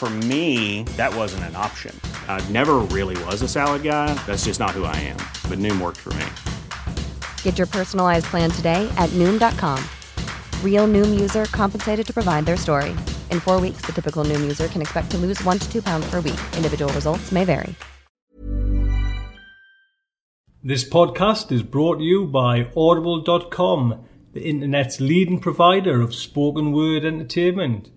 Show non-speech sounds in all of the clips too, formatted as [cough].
For me, that wasn't an option. I never really was a salad guy. That's just not who I am. But Noom worked for me. Get your personalized plan today at Noom.com. Real Noom user compensated to provide their story. In four weeks, the typical Noom user can expect to lose one to two pounds per week. Individual results may vary. This podcast is brought to you by Audible.com, the internet's leading provider of spoken word entertainment.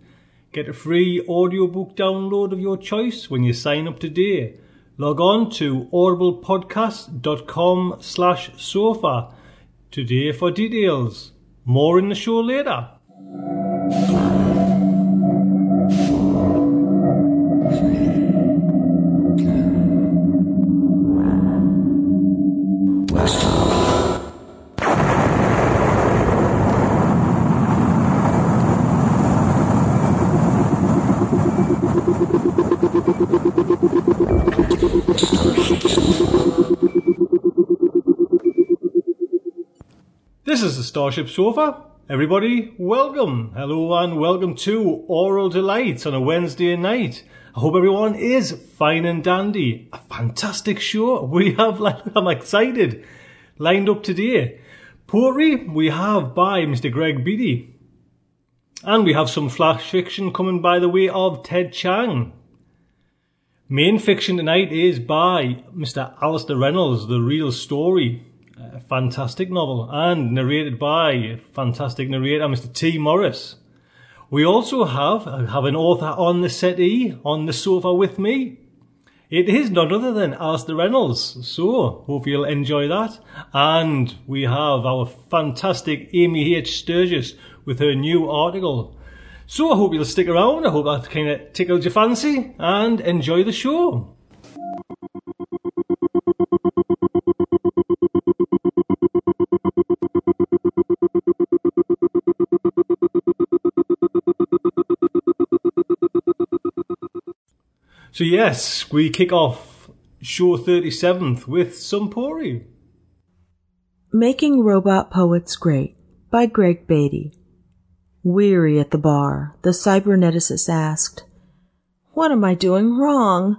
Get a free audiobook download of your choice when you sign up today. Log on to audiblepodcast.com slash sofa today for details. More in the show later. Is the Starship Sofa. Everybody, welcome. Hello and welcome to Aural Delights on a Wednesday night. I hope everyone is fine and dandy. A fantastic show. [laughs] We have, I'm excited, lined up today. Poetry we have by Mr. Greg Beatty. And we have some flash fiction coming by the way of Ted Chiang. Main fiction tonight is by Mr. Alastair Reynolds, The Real Story. Fantastic novel and narrated by fantastic narrator Mr. T. Morris. We also have have an author on the settee on the sofa with me. It is none other than Alastair Reynolds. So hope you'll enjoy that. And we have our fantastic Amy H. Sturgis with her new article. So I hope you'll stick around. I hope that kind of tickled your fancy and enjoy the show. So yes, we kick off show 37th with some poetry. Making Robot Poets Great by Greg Beatty. Weary at the bar, the cyberneticist asked, What am I doing wrong?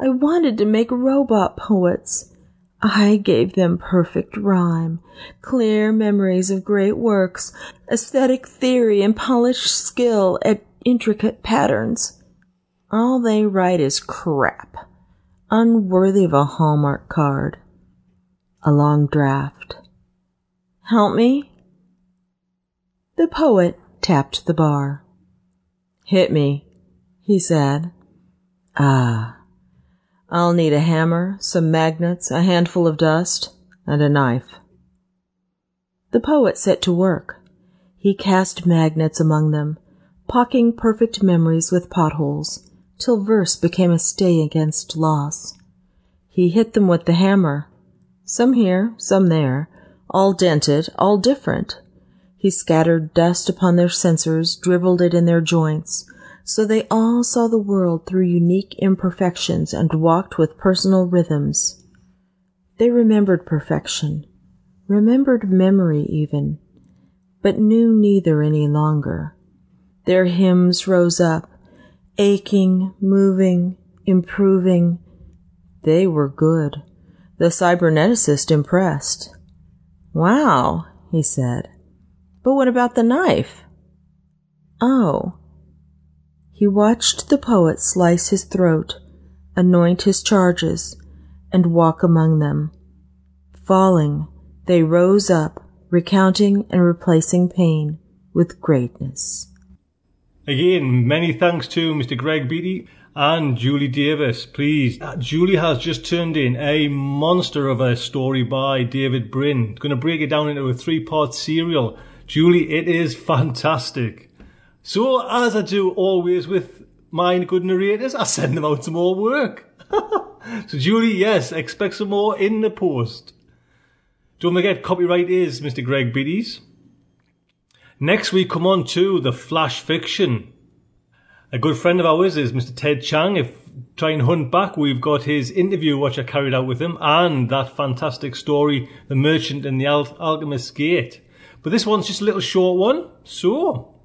I wanted to make robot poets. I gave them perfect rhyme, clear memories of great works, aesthetic theory, and polished skill at intricate patterns. All they write is crap, unworthy of a Hallmark card. A long draft. Help me? The poet tapped the bar. Hit me, he said. Ah, I'll need a hammer, some magnets, a handful of dust, and a knife. The poet set to work. He cast magnets among them, pocking perfect memories with potholes till verse became a stay against loss. He hit them with the hammer, some here, some there, all dented, all different. He scattered dust upon their sensors, dribbled it in their joints, so they all saw the world through unique imperfections and walked with personal rhythms. They remembered perfection, remembered memory even, but knew neither any longer. Their hymns rose up, aching, moving, improving. They were good. The cyberneticist impressed. Wow, he said. But what about the knife? Oh. He watched the poet slice his throat, anoint his charges, and walk among them. Falling, they rose up, recounting and replacing pain with greatness. Again, many thanks to Mr. Greg Beatty and Julie Davis. Please, uh, Julie has just turned in a monster of a story by David Brin. Going to break it down into a three-part serial. Julie, it is fantastic. So, as I do always with my good narrators, I send them out some more work. [laughs] so, Julie, yes, expect some more in the post. Don't forget, copyright is Mr. Greg Beatty's. Next, we come on to the flash fiction. A good friend of ours is Mr. Ted Chiang. If try and hunt back, we've got his interview which I carried out with him and that fantastic story, The Merchant and the Al- Alchemist's Gate. But this one's just a little short one, so.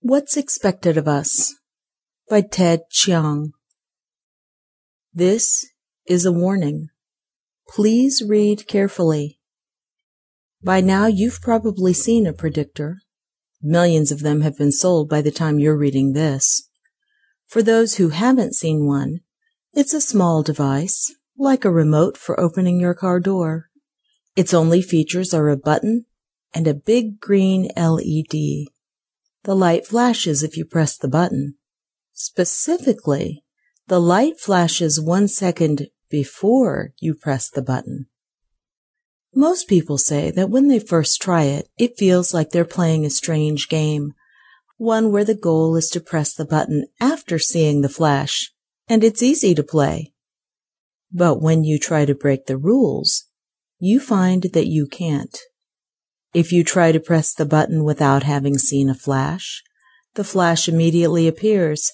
What's Expected of Us by Ted Chiang. This is a warning. Please read carefully. By now you've probably seen a predictor. Millions of them have been sold by the time you're reading this. For those who haven't seen one, it's a small device, like a remote for opening your car door. Its only features are a button and a big green LED. The light flashes if you press the button. Specifically, the light flashes one second before you press the button. Most people say that when they first try it, it feels like they're playing a strange game, one where the goal is to press the button after seeing the flash, and it's easy to play. But when you try to break the rules, you find that you can't. If you try to press the button without having seen a flash, the flash immediately appears,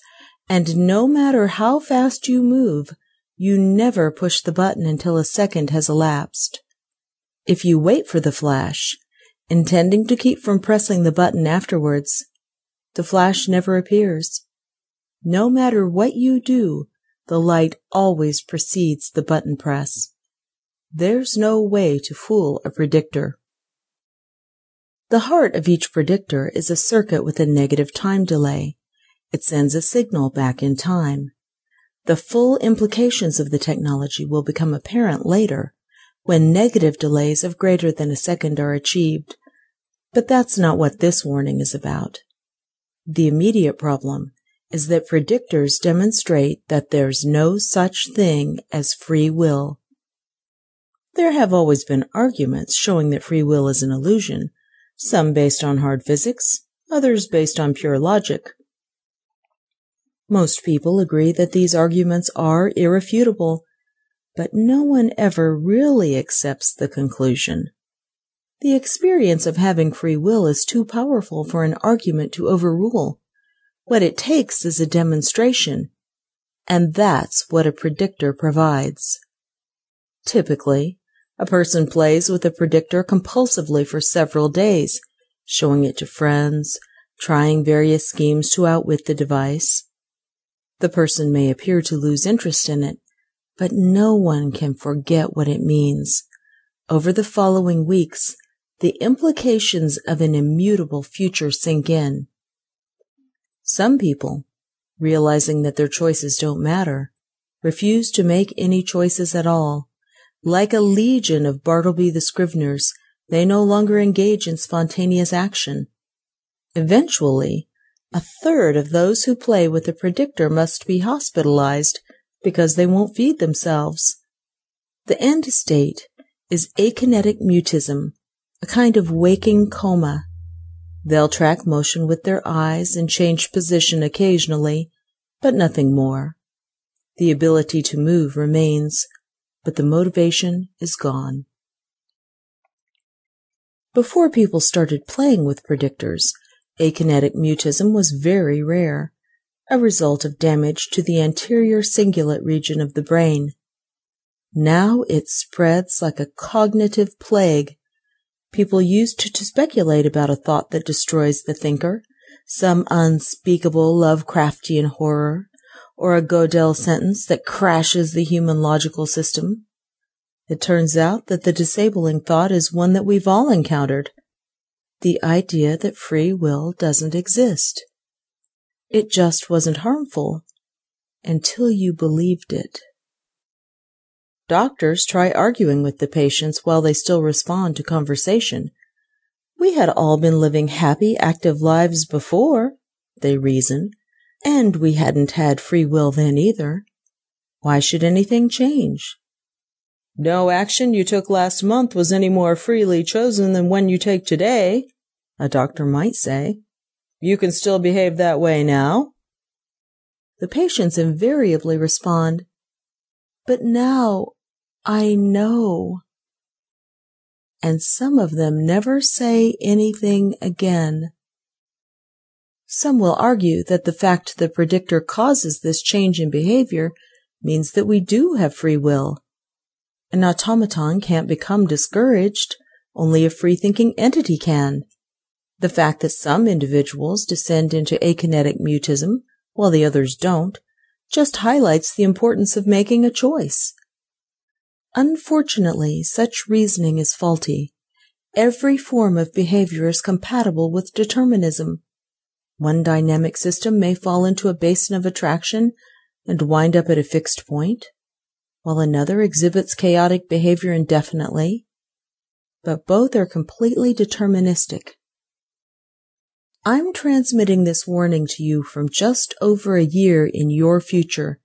and no matter how fast you move, you never push the button until a second has elapsed. If you wait for the flash, intending to keep from pressing the button afterwards, the flash never appears. No matter what you do, the light always precedes the button press. There's no way to fool a predictor. The heart of each predictor is a circuit with a negative time delay. It sends a signal back in time. The full implications of the technology will become apparent later when negative delays of greater than a second are achieved. But that's not what this warning is about. The immediate problem is that predictors demonstrate that there's no such thing as free will. There have always been arguments showing that free will is an illusion, some based on hard physics, others based on pure logic. Most people agree that these arguments are irrefutable, but no one ever really accepts the conclusion. The experience of having free will is too powerful for an argument to overrule. What it takes is a demonstration, and that's what a predictor provides. Typically, a person plays with a predictor compulsively for several days, showing it to friends, trying various schemes to outwit the device. The person may appear to lose interest in it, but no one can forget what it means. Over the following weeks, the implications of an immutable future sink in. Some people, realizing that their choices don't matter, refuse to make any choices at all like a legion of Bartleby the Scriveners, they no longer engage in spontaneous action. Eventually, a third of those who play with the predictor must be hospitalized because they won't feed themselves. The end state is akinetic mutism, a kind of waking coma. They'll track motion with their eyes and change position occasionally, but nothing more. The ability to move remains, but the motivation is gone. Before people started playing with predictors, akinetic mutism was very rare, a result of damage to the anterior cingulate region of the brain. Now it spreads like a cognitive plague. People used to, speculate about a thought that destroys the thinker, some unspeakable Lovecraftian horror, or a Gödel sentence that crashes the human logical system. It turns out that the disabling thought is one that we've all encountered the idea that free will doesn't exist. It just wasn't harmful until you believed it. Doctors try arguing with the patients while they still respond to conversation. We had all been living happy, active lives before, they reason, and we hadn't had free will then either. Why should anything change? No action you took last month was any more freely chosen than one you take today, a doctor might say. You can still behave that way now. the patients invariably respond, But now I know. And some of them never say anything again. Some will argue that the fact the predictor causes this change in behavior means that we do have free will. An automaton can't become discouraged, only a free thinking entity can. The fact that some individuals descend into akinetic mutism while the others don't just highlights the importance of making a choice. Unfortunately, such reasoning is faulty. Every form of behavior is compatible with determinism. One dynamic system may fall into a basin of attraction and wind up at a fixed point, while another exhibits chaotic behavior indefinitely, but both are completely deterministic. I'm transmitting this warning to you from just over a year in your future.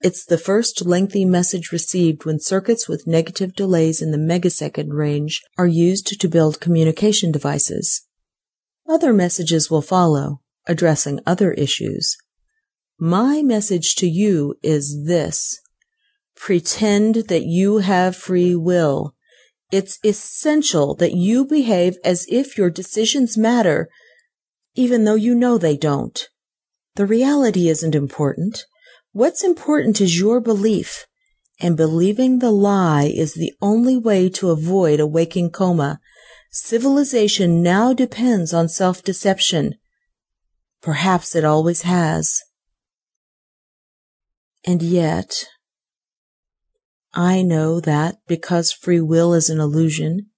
It's the first lengthy message received when circuits with negative delays in the megasecond range are used to build communication devices. Other messages will follow, addressing other issues. My message to you is this. Pretend that you have free will. It's essential that you behave as if your decisions matter, even though you know they don't. The reality isn't important. What's important is your belief, and believing the lie is the only way to avoid a waking coma Civilization now depends on self-deception. Perhaps it always has. And yet, I know that because free will is an illusion,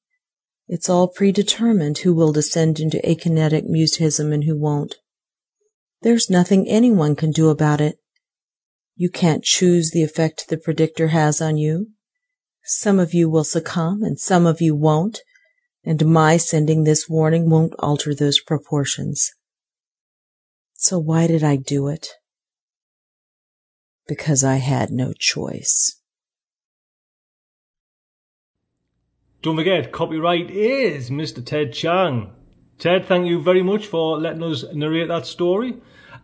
it's all predetermined who will descend into akinetic mutism and who won't. There's nothing anyone can do about it. You can't choose the effect the predictor has on you. Some of you will succumb and some of you won't, and my sending this warning won't alter those proportions. So why did I do it? Because I had no choice. Don't forget, copyright is Mr. Ted Chiang. Ted, thank you very much for letting us narrate that story.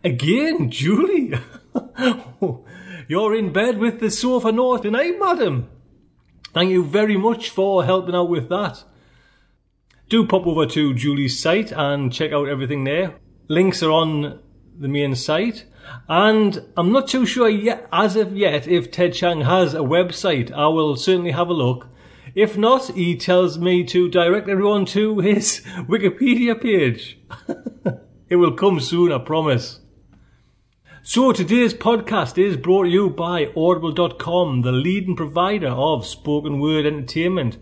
Again, [laughs] Julie, [laughs] you're in bed with the sofa note tonight, madam. Thank you very much for helping out with that do pop over to Julie's site and check out everything there. Links are on the main site. And I'm not too sure yet, as of yet, if Ted Chiang has a website. I will certainly have a look. If not, he tells me to direct everyone to his [laughs] Wikipedia page. [laughs] it will come soon, I promise. So today's podcast is brought to you by Audible.com, the leading provider of spoken word entertainment.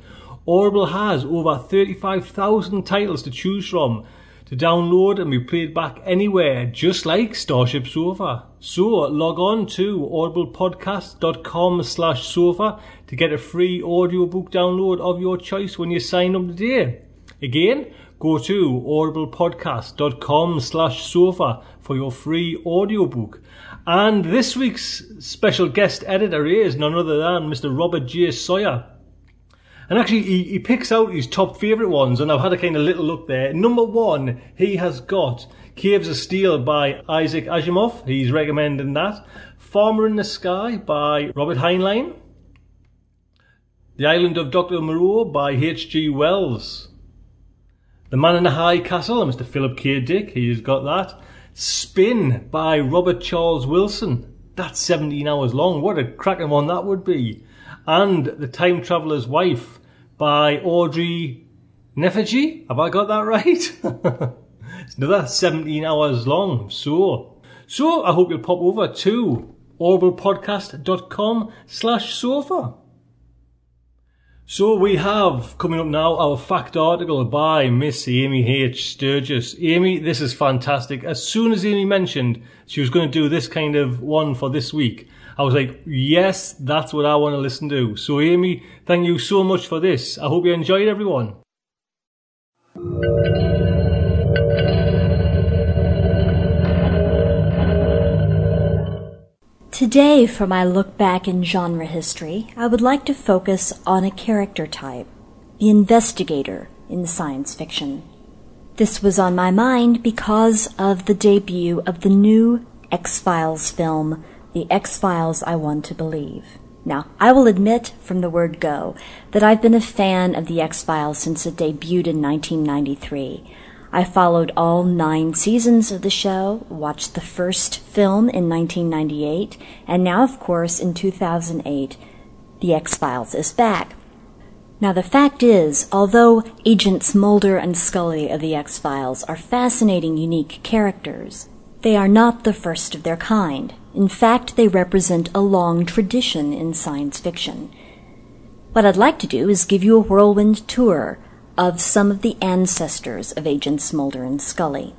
Audible has over 35,000 titles to choose from to download and be played back anywhere, just like Starship Sofa. So log on to audiblepodcast.com slash sofa to get a free audiobook download of your choice when you sign up today. Again, go to audiblepodcast.com slash sofa for your free audiobook. And this week's special guest editor is none other than Mr. Robert J. Sawyer. And actually, he, he picks out his top favourite ones, and I've had a kind of little look there. Number one, he has got Caves of Steel by Isaac Asimov. He's recommending that. Farmer in the Sky by Robert Heinlein. The Island of Dr. Moreau by H.G. Wells. The Man in the High Castle, by Mr. Philip K. Dick, he's got that. Spin by Robert Charles Wilson. That's 17 hours long. What a cracking one that would be. And The Time Traveller's Wife by Audrey Nefergy. Have I got that right? [laughs] it's another 17 hours long. So, so I hope you'll pop over to audiblepodcast.com slash sofa. So we have coming up now our fact article by Miss Amy H. Sturgis. Amy, this is fantastic. As soon as Amy mentioned she was going to do this kind of one for this week, I was like, yes, that's what I want to listen to. So, Amy, thank you so much for this. I hope you enjoyed, everyone. Today, for my look back in genre history, I would like to focus on a character type, the investigator in science fiction. This was on my mind because of the debut of the new X Files film, The X Files I Want to Believe. Now, I will admit from the word go that I've been a fan of The X Files since it debuted in 1993. I followed all nine seasons of the show, watched the first film in 1998, and now, of course, in 2008, The X Files is back. Now, the fact is, although Agents Mulder and Scully of The X Files are fascinating, unique characters, they are not the first of their kind. In fact, they represent a long tradition in science fiction. What I'd like to do is give you a whirlwind tour of some of the ancestors of Agents Mulder and Scully.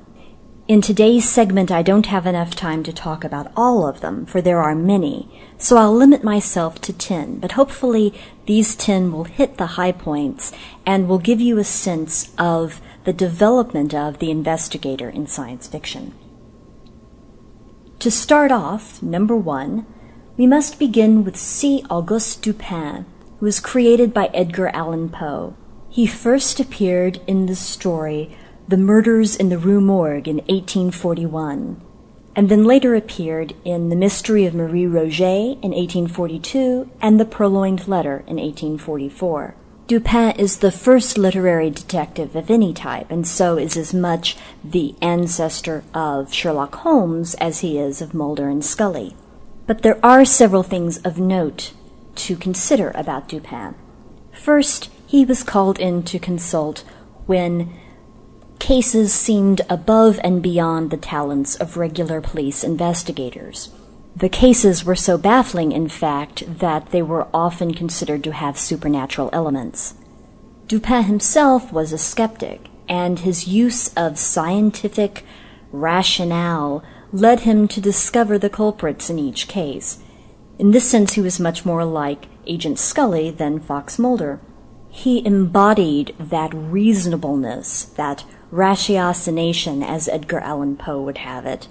In today's segment, I don't have enough time to talk about all of them, for there are many, so I'll limit myself to 10, but hopefully these 10 will hit the high points and will give you a sense of the development of the investigator in science fiction. To start off, number one, we must begin with C. Auguste Dupin, who was created by Edgar Allan Poe. He first appeared in the story The Murders in the Rue Morgue in 1841, and then later appeared in The Mystery of Marie Roget in 1842 and The Purloined Letter in 1844. Dupin is the first literary detective of any type, and so is as much the ancestor of Sherlock Holmes as he is of Mulder and Scully. But there are several things of note to consider about Dupin. First, he was called in to consult when cases seemed above and beyond the talents of regular police investigators. The cases were so baffling, in fact, that they were often considered to have supernatural elements. Dupin himself was a skeptic, and his use of scientific rationale led him to discover the culprits in each case. In this sense, he was much more like Agent Scully than Fox Mulder. He embodied that reasonableness, that ratiocination, as Edgar Allan Poe would have it,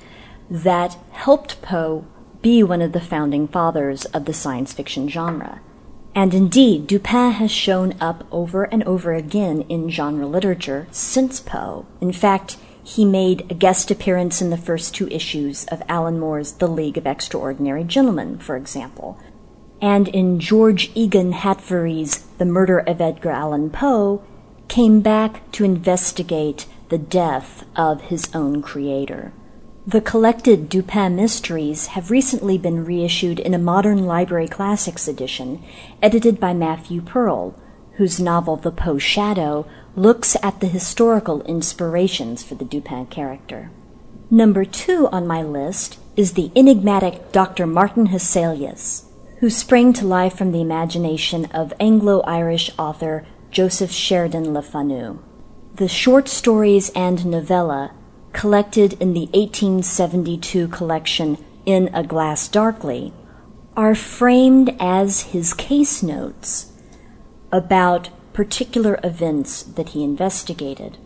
that helped Poe be one of the founding fathers of the science fiction genre. And indeed, Dupin has shown up over and over again in genre literature since Poe. In fact, he made a guest appearance in the first two issues of Alan Moore's The League of Extraordinary Gentlemen, for example. And in George Egon Hatvary's The Murder of Edgar Allan Poe, came back to investigate the death of his own creator. The collected Dupin mysteries have recently been reissued in a modern library classics edition, edited by Matthew Pearl, whose novel The Poe Shadow looks at the historical inspirations for the Dupin character. Number two on my list is the enigmatic Dr. Martin Hesselius, who sprang to life from the imagination of Anglo-Irish author Joseph Sheridan Le Fanu. The short stories and novella collected in the 1872 collection In a Glass Darkly, are framed as his case notes about particular events that he investigated.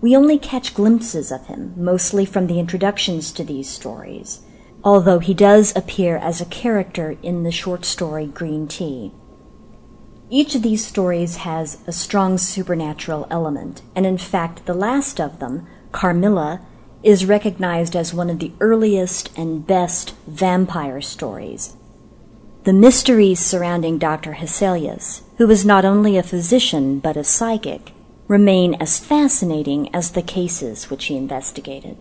We only catch glimpses of him, mostly from the introductions to these stories, although he does appear as a character in the short story Green Tea. Each of these stories has a strong supernatural element, and in fact, the last of them, Carmilla is recognized as one of the earliest and best vampire stories. The mysteries surrounding Dr. Hesselius, who was not only a physician but a psychic, remain as fascinating as the cases which he investigated.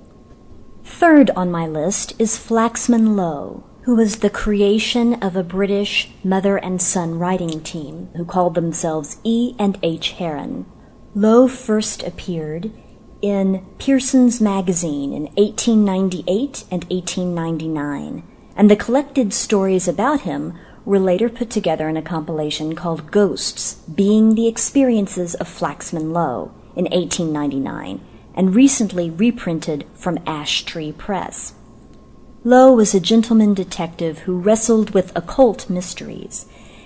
Third on my list is Flaxman Low, who was the creation of a British mother and son writing team who called themselves E and H Heron. Low first appeared in Pearson's Magazine in 1898 and 1899, and the collected stories about him were later put together in a compilation called Ghosts, Being the Experiences of Flaxman Low in 1899, and recently reprinted from Ash Tree Press. Low was a gentleman detective who wrestled with occult mysteries,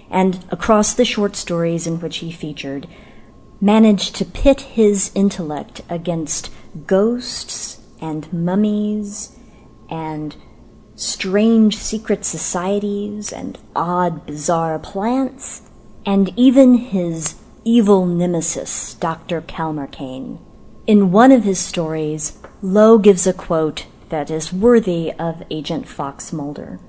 and across the short stories in which he featured, managed to pit his intellect against ghosts and mummies and strange secret societies and odd, bizarre plants, and even his evil nemesis, Dr. Kalmarkane. In one of his stories, Low gives a quote that is worthy of Agent Fox Mulder.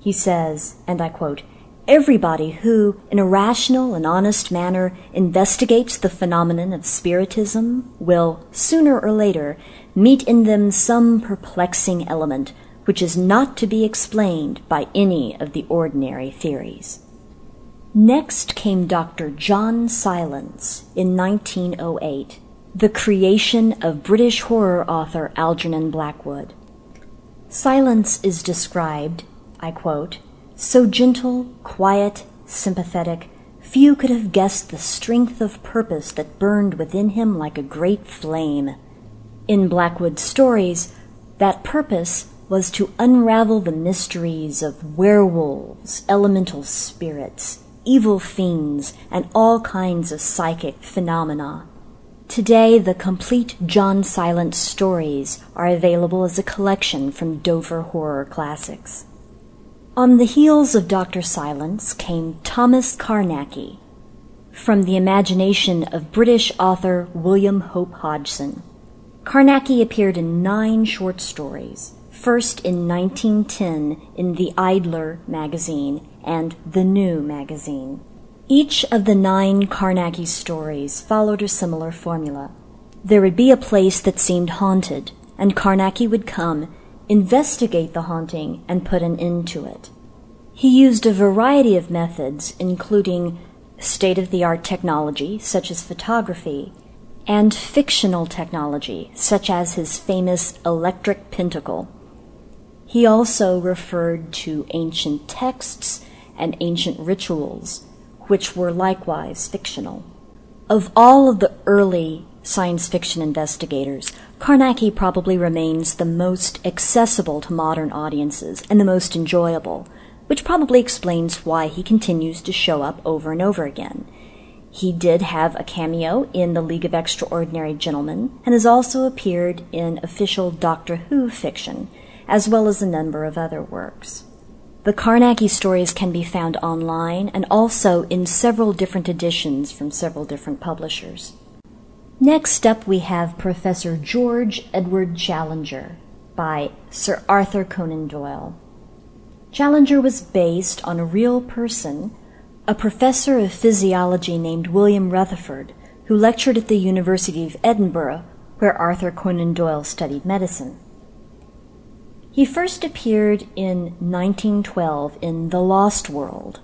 He says, and I quote, Everybody who, in a rational and honest manner, investigates the phenomenon of spiritism will, sooner or later, meet in them some perplexing element which is not to be explained by any of the ordinary theories. Next came Dr. John Silence in 1908, the creation of British horror author Algernon Blackwood. Silence is described, I quote, so gentle, quiet, sympathetic, few could have guessed the strength of purpose that burned within him like a great flame. In Blackwood's stories, that purpose was to unravel the mysteries of werewolves, elemental spirits, evil fiends, and all kinds of psychic phenomena. Today, the complete John Silence stories are available as a collection from Dover Horror Classics. On the heels of Dr. Silence came Thomas Carnacki, from the imagination of British author William Hope Hodgson. Carnacki appeared in nine short stories, first in 1910 in the Idler magazine and The New magazine. Each of the nine Carnacki stories followed a similar formula. There would be a place that seemed haunted, and Carnacki would come, investigate the haunting, and put an end to it. He used a variety of methods, including state of the art technology, such as photography, and fictional technology, such as his famous electric pentacle. He also referred to ancient texts and ancient rituals, which were likewise fictional. Of all of the early science fiction investigators, Carnacki probably remains the most accessible to modern audiences and the most enjoyable, which probably explains why he continues to show up over and over again. He did have a cameo in The League of Extraordinary Gentlemen and has also appeared in official Doctor Who fiction, as well as a number of other works. The Carnacki stories can be found online and also in several different editions from several different publishers. Next up, we have Professor George Edward Challenger by Sir Arthur Conan Doyle. Challenger was based on a real person, a professor of physiology named William Rutherford, who lectured at the University of Edinburgh, where Arthur Conan Doyle studied medicine. He first appeared in 1912 in The Lost World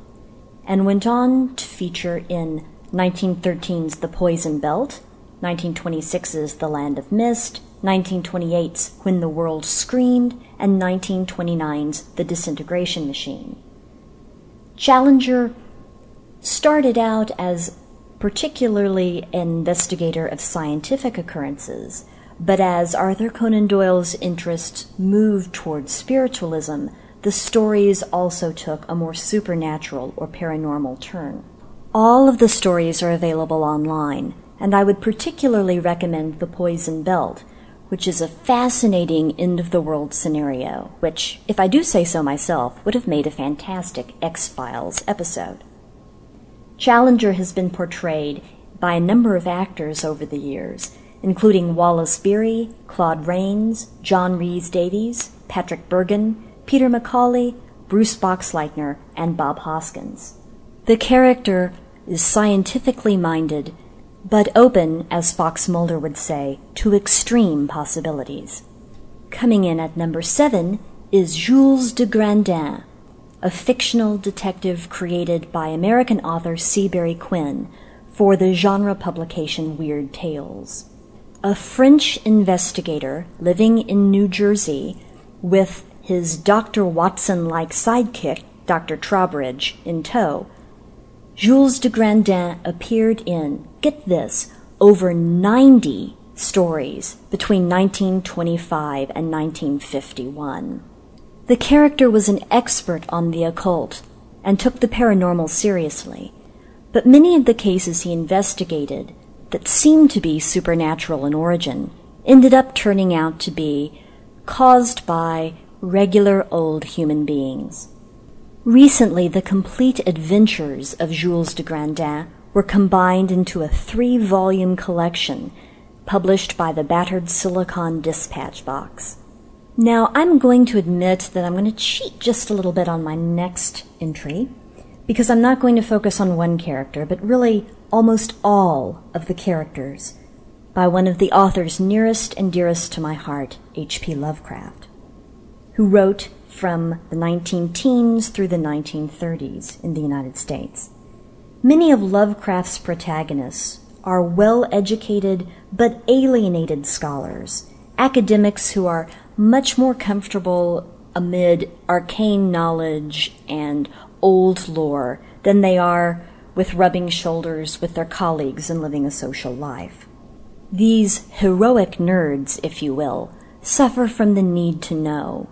and went on to feature in 1913's The Poison Belt, 1926's The Land of Mist, 1928's When the World Screamed, and 1929's The Disintegration Machine. Challenger started out as particularly an investigator of scientific occurrences but as Arthur Conan Doyle's interests moved towards spiritualism, the stories also took a more supernatural or paranormal turn. All of the stories are available online, and I would particularly recommend The Poison Belt, which is a fascinating end of the world scenario, which, if I do say so myself, would have made a fantastic X Files episode. Challenger has been portrayed by a number of actors over the years, including Wallace Beery, Claude Rains, John Rhys Davies, Patrick Bergin, Peter McCauley, Bruce Boxleitner, and Bob Hoskins. The character is scientifically minded, but open, as Fox Mulder would say, to extreme possibilities. Coming in at number seven is Jules de Grandin, a fictional detective created by American author Seabury Quinn for the genre publication Weird Tales a French investigator living in New Jersey with his Dr. Watson like sidekick, Dr. Trowbridge, in tow, Jules de Grandin appeared in, get this, over 90 stories between 1925 and 1951. The character was an expert on the occult and took the paranormal seriously, but many of the cases he investigated that seemed to be supernatural in origin ended up turning out to be caused by regular old human beings. Recently, the complete adventures of Jules de Grandin were combined into a three volume collection published by the Battered Silicon Dispatch Box. Now, I'm going to admit that I'm going to cheat just a little bit on my next entry because I'm not going to focus on one character, but really almost all of the characters by one of the authors nearest and dearest to my heart, H.P. Lovecraft, who wrote from the 19 teens through the 1930s in the United States. Many of Lovecraft's protagonists are well educated but alienated scholars, academics who are much more comfortable amid arcane knowledge and old lore than they are with rubbing shoulders with their colleagues and living a social life. These heroic nerds, if you will, suffer from the need to know,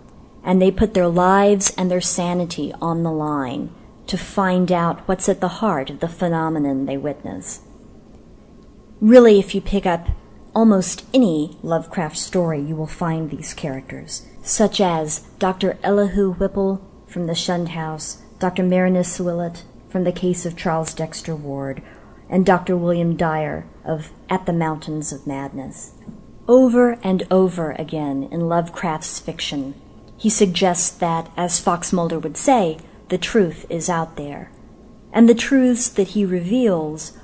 and they put their lives and their sanity on the line to find out what's at the heart of the phenomenon they witness. Really, if you pick up almost any Lovecraft story, you will find these characters, such as Dr. Elihu Whipple from The Shunned House, Dr. Marinus Willett from The Case of Charles Dexter Ward, and Dr. William Dyer of At the Mountains of Madness. Over and over again in Lovecraft's fiction, he suggests that, as Fox Mulder would say, the truth is out there. And the truths that he reveals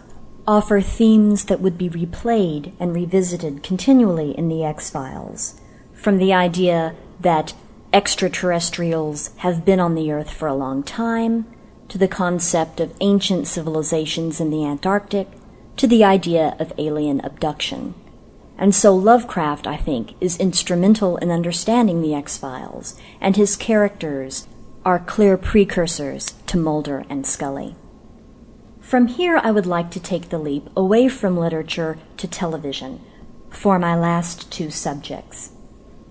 offer themes that would be replayed and revisited continually in the X Files. From the idea that extraterrestrials have been on the Earth for a long time, to the concept of ancient civilizations in the Antarctic, to the idea of alien abduction. And so Lovecraft, I think, is instrumental in understanding the X Files, and his characters are clear precursors to Mulder and Scully. From here, I would like to take the leap away from literature to television for my last two subjects.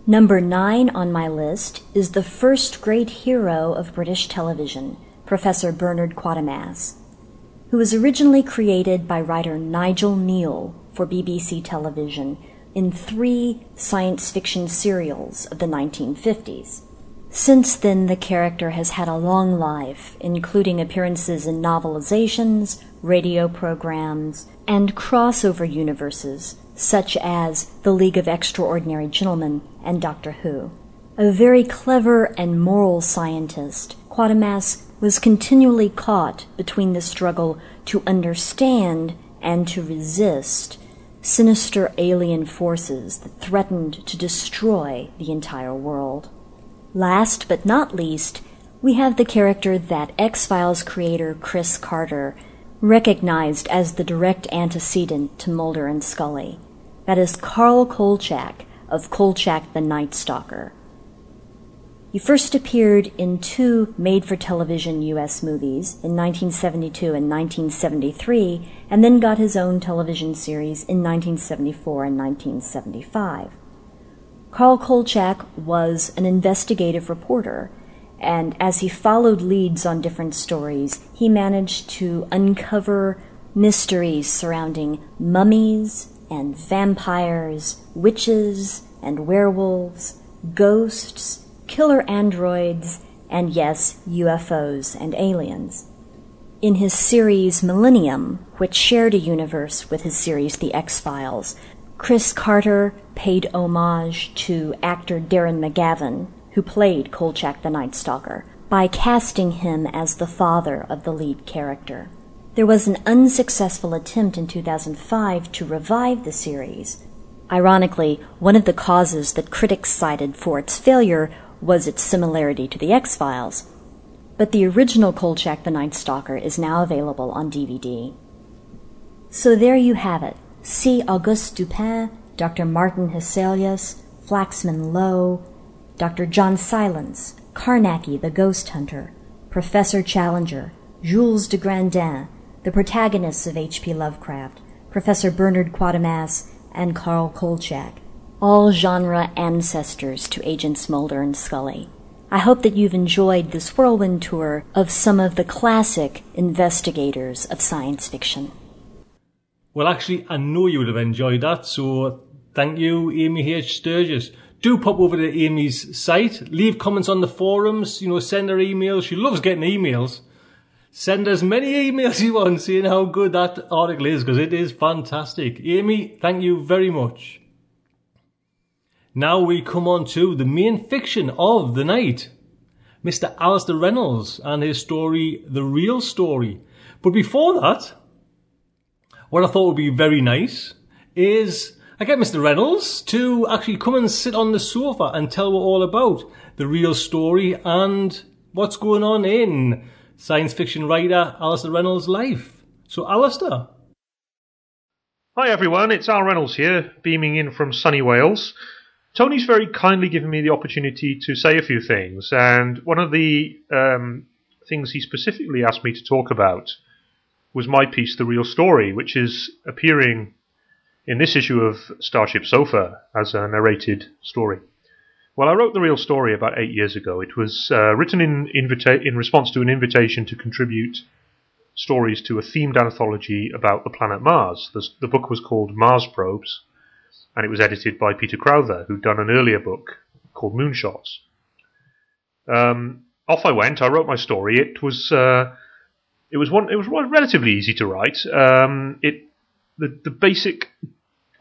Number nine on my list is the first great hero of British television, Professor Bernard Quatermass, who was originally created by writer Nigel Kneale for BBC television in three science fiction serials of the 1950s. Since then, the character has had a long life, including appearances in novelizations, radio programs, and crossover universes, such as The League of Extraordinary Gentlemen and Doctor Who. A very clever and moral scientist, Quatermass was continually caught between the struggle to understand and to resist sinister alien forces that threatened to destroy the entire world. Last but not least, we have the character that X Files creator Chris Carter recognized as the direct antecedent to Mulder and Scully. That is Carl Kolchak of Kolchak the Night Stalker. He first appeared in two made for television US movies in 1972 and 1973, and then got his own television series in 1974 and 1975. Carl Kolchak was an investigative reporter, and as he followed leads on different stories, he managed to uncover mysteries surrounding mummies and vampires, witches and werewolves, ghosts, killer androids, and yes, UFOs and aliens. In his series Millennium, which shared a universe with his series The X Files, Chris Carter paid homage to actor Darren McGavin, who played Kolchak the Night Stalker, by casting him as the father of the lead character. There was an unsuccessful attempt in 2005 to revive the series. Ironically, one of the causes that critics cited for its failure was its similarity to The X Files. But the original Kolchak the Night Stalker is now available on DVD. So there you have it C. Auguste Dupin, Dr. Martin Hesselius, Flaxman Low, Dr. John Silence, Carnacki the Ghost Hunter, Professor Challenger, Jules de Grandin, the protagonists of H.P. Lovecraft, Professor Bernard Quatermass, and Carl Kolchak, all genre ancestors to Agents Mulder and Scully. I hope that you've enjoyed this whirlwind tour of some of the classic investigators of science fiction. Well, actually, I know you would have enjoyed that, so thank you, Amy H. Sturgis. Do pop over to Amy's site, leave comments on the forums, you know, send her emails. She loves getting emails. Send as many emails [laughs] you want seeing how good that article is, because it is fantastic. Amy, thank you very much. Now we come on to the main fiction of the night. Mr. Alastair Reynolds and his story, The Real Story. But before that, what I thought would be very nice is I get Mr. Reynolds to actually come and sit on the sofa and tell what all about the real story and what's going on in science fiction writer Alastair Reynolds' life. So, Alastair. Hi everyone, it's Al Reynolds here, beaming in from sunny Wales. Tony's very kindly given me the opportunity to say a few things, and one of the um, things he specifically asked me to talk about was my piece, The Real Story, which is appearing in this issue of Starship Sofa as a narrated story. Well, I wrote The Real Story about eight years ago. It was uh, written in, invita- in response to an invitation to contribute stories to a themed anthology about the planet Mars. The, the book was called Mars Probes, and it was edited by Peter Crowther, who'd done an earlier book called Moonshots. Um, off I went. I wrote my story. It was uh, it was one. It was relatively easy to write. Um, it the the basic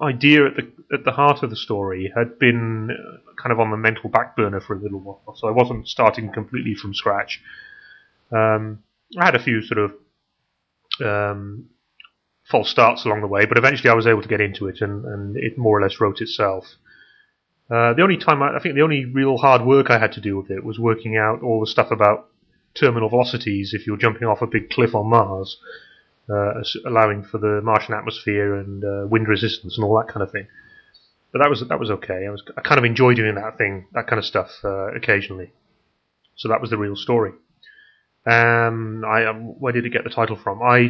idea at the at the heart of the story had been uh, kind of on the mental back burner for a little while, so I wasn't starting completely from scratch. Um, I had a few sort of um, false starts along the way, but eventually I was able to get into it, and, and it more or less wrote itself. Uh, the only time I, I, think the only real hard work I had to do with it was working out all the stuff about terminal velocities if you're jumping off a big cliff on Mars, uh, allowing for the Martian atmosphere and uh, wind resistance and all that kind of thing. But that was that was okay. I was I kind of enjoy doing that thing, that kind of stuff uh, occasionally. So that was the real story. Um, I um, where did it get the title from? I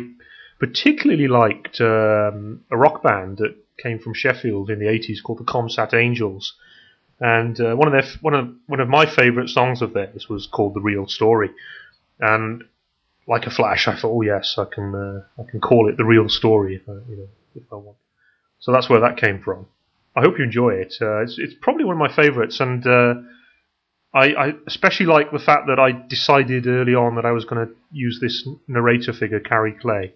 particularly liked um, a rock band that came from Sheffield in the 80s called the Comsat Angels. And uh, one of their one of one of my favourite songs of theirs was called "The Real Story," and like a flash, I thought, "Oh yes, I can uh, I can call it the real story if I you know if I want." So that's where that came from. I hope you enjoy it. Uh, it's it's probably one of my favourites, and uh, I, I, especially like the fact that I decided early on that I was going to use this narrator figure, Carrie Clay,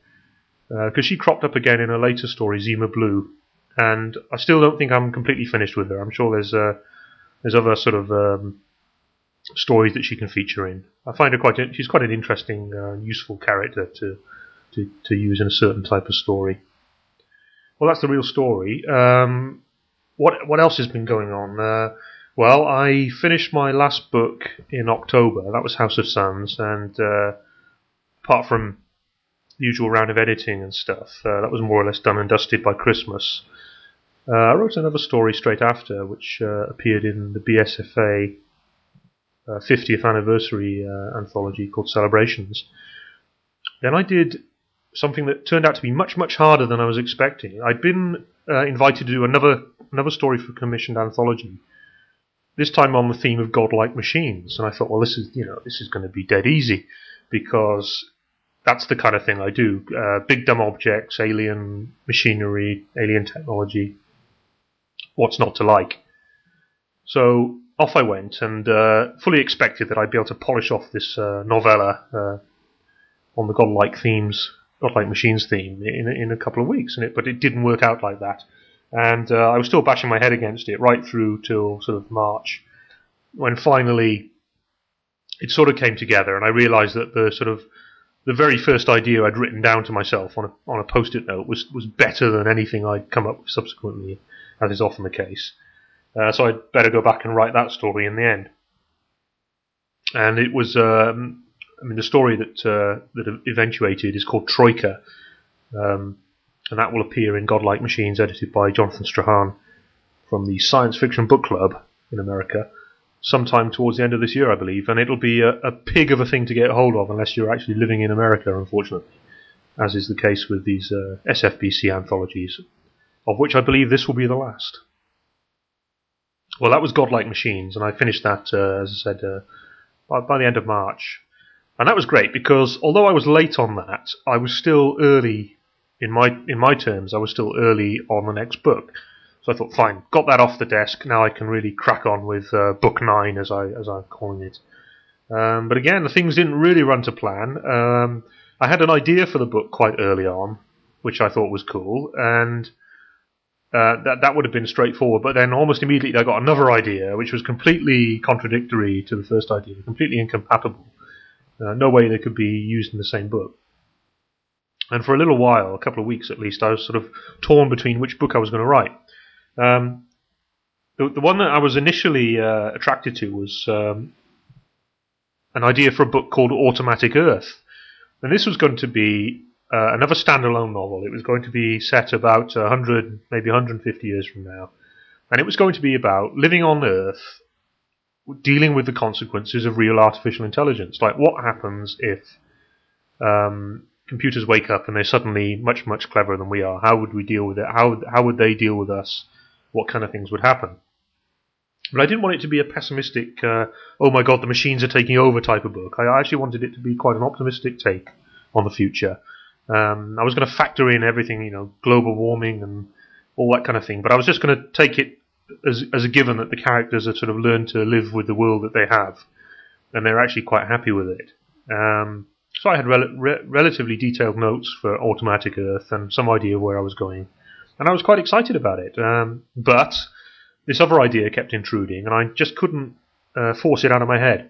because uh, she cropped up again in a later story, Zima Blue, and I still don't think I'm completely finished with her. I'm sure there's uh, there's other sort of um, stories that she can feature in. I find her quite she's quite an interesting, uh, useful character to, to to use in a certain type of story. Well, that's the real story. Um, what what else has been going on? Uh, well, I finished my last book in October. That was House of Suns, and uh, apart from the usual round of editing and stuff, uh, that was more or less done and dusted by Christmas. Uh, I wrote another story straight after, which uh, appeared in the BSFA 50th uh, anniversary uh, anthology called Celebrations. Then I did something that turned out to be much, much harder than I was expecting. I'd been invited to do another another story for commissioned anthology this time on the theme of godlike machines. And I thought, well, this is you know this is going to be dead easy because that's the kind of thing I do: uh, big dumb objects, alien machinery, alien technology. What's not to like? So off I went, and uh, fully expected that I'd be able to polish off this uh, novella uh, on the godlike themes, godlike machines theme in in a couple of weeks. And it, but it didn't work out like that and uh, I was still bashing my head against it right through till sort of March, when finally it sort of came together, and I realised that the sort of the very first idea I'd written down to myself on a on a post-it note was was better than anything I'd come up with subsequently, as is often the case. Uh, so I'd better go back and write that story in the end. And it was, um, I mean, the story that uh, that eventuated is called Troika. Um, and that will appear in Godlike Machines, edited by Jonathan Strahan from the Science Fiction Book Club in America, sometime towards the end of this year, I believe. And it'll be a, a pig of a thing to get hold of unless you're actually living in America, unfortunately, as is the case with these uh, SFBC anthologies, of which I believe this will be the last. Well, that was Godlike Machines, and I finished that, uh, as I said, uh, by, by the end of March. And that was great because although I was late on that, I was still early in my in my terms, I was still early on the next book. So I thought, fine, got that off the desk. Now I can really crack on with uh, book nine, as I as I'm calling it. Um, but again, things didn't really run to plan. Um, I had an idea for the book quite early on, which I thought was cool, and uh, that that would have been straightforward. But then almost immediately I got another idea, which was completely contradictory to the first idea, completely incompatible. Uh, no way they could be used in the same book. And for a little while, a couple of weeks at least, I was sort of torn between which book I was going to write. Um, the, the one that I was initially uh, attracted to was um, an idea for a book called Automatic Earth. And this was going to be uh, another standalone novel. It was going to be set about 100, maybe 150 years from now. And it was going to be about living on Earth, dealing with the consequences of real artificial intelligence. Like, what happens if um, computers wake up and they're suddenly much, much cleverer than we are? How would we deal with it? How, how would they deal with us? What kind of things would happen? But I didn't want it to be a pessimistic, uh, oh my god, the machines are taking over type of book. I actually wanted it to be quite an optimistic take on the future. Um, I was going to factor in everything, you know, global warming and all that kind of thing, but I was just going to take it as, as a given that the characters have sort of learned to live with the world that they have, and they're actually quite happy with it. Um, so I had rel- re- relatively detailed notes for Automatic Earth and some idea of where I was going, and I was quite excited about it. Um, but this other idea kept intruding, and I just couldn't uh, force it out of my head.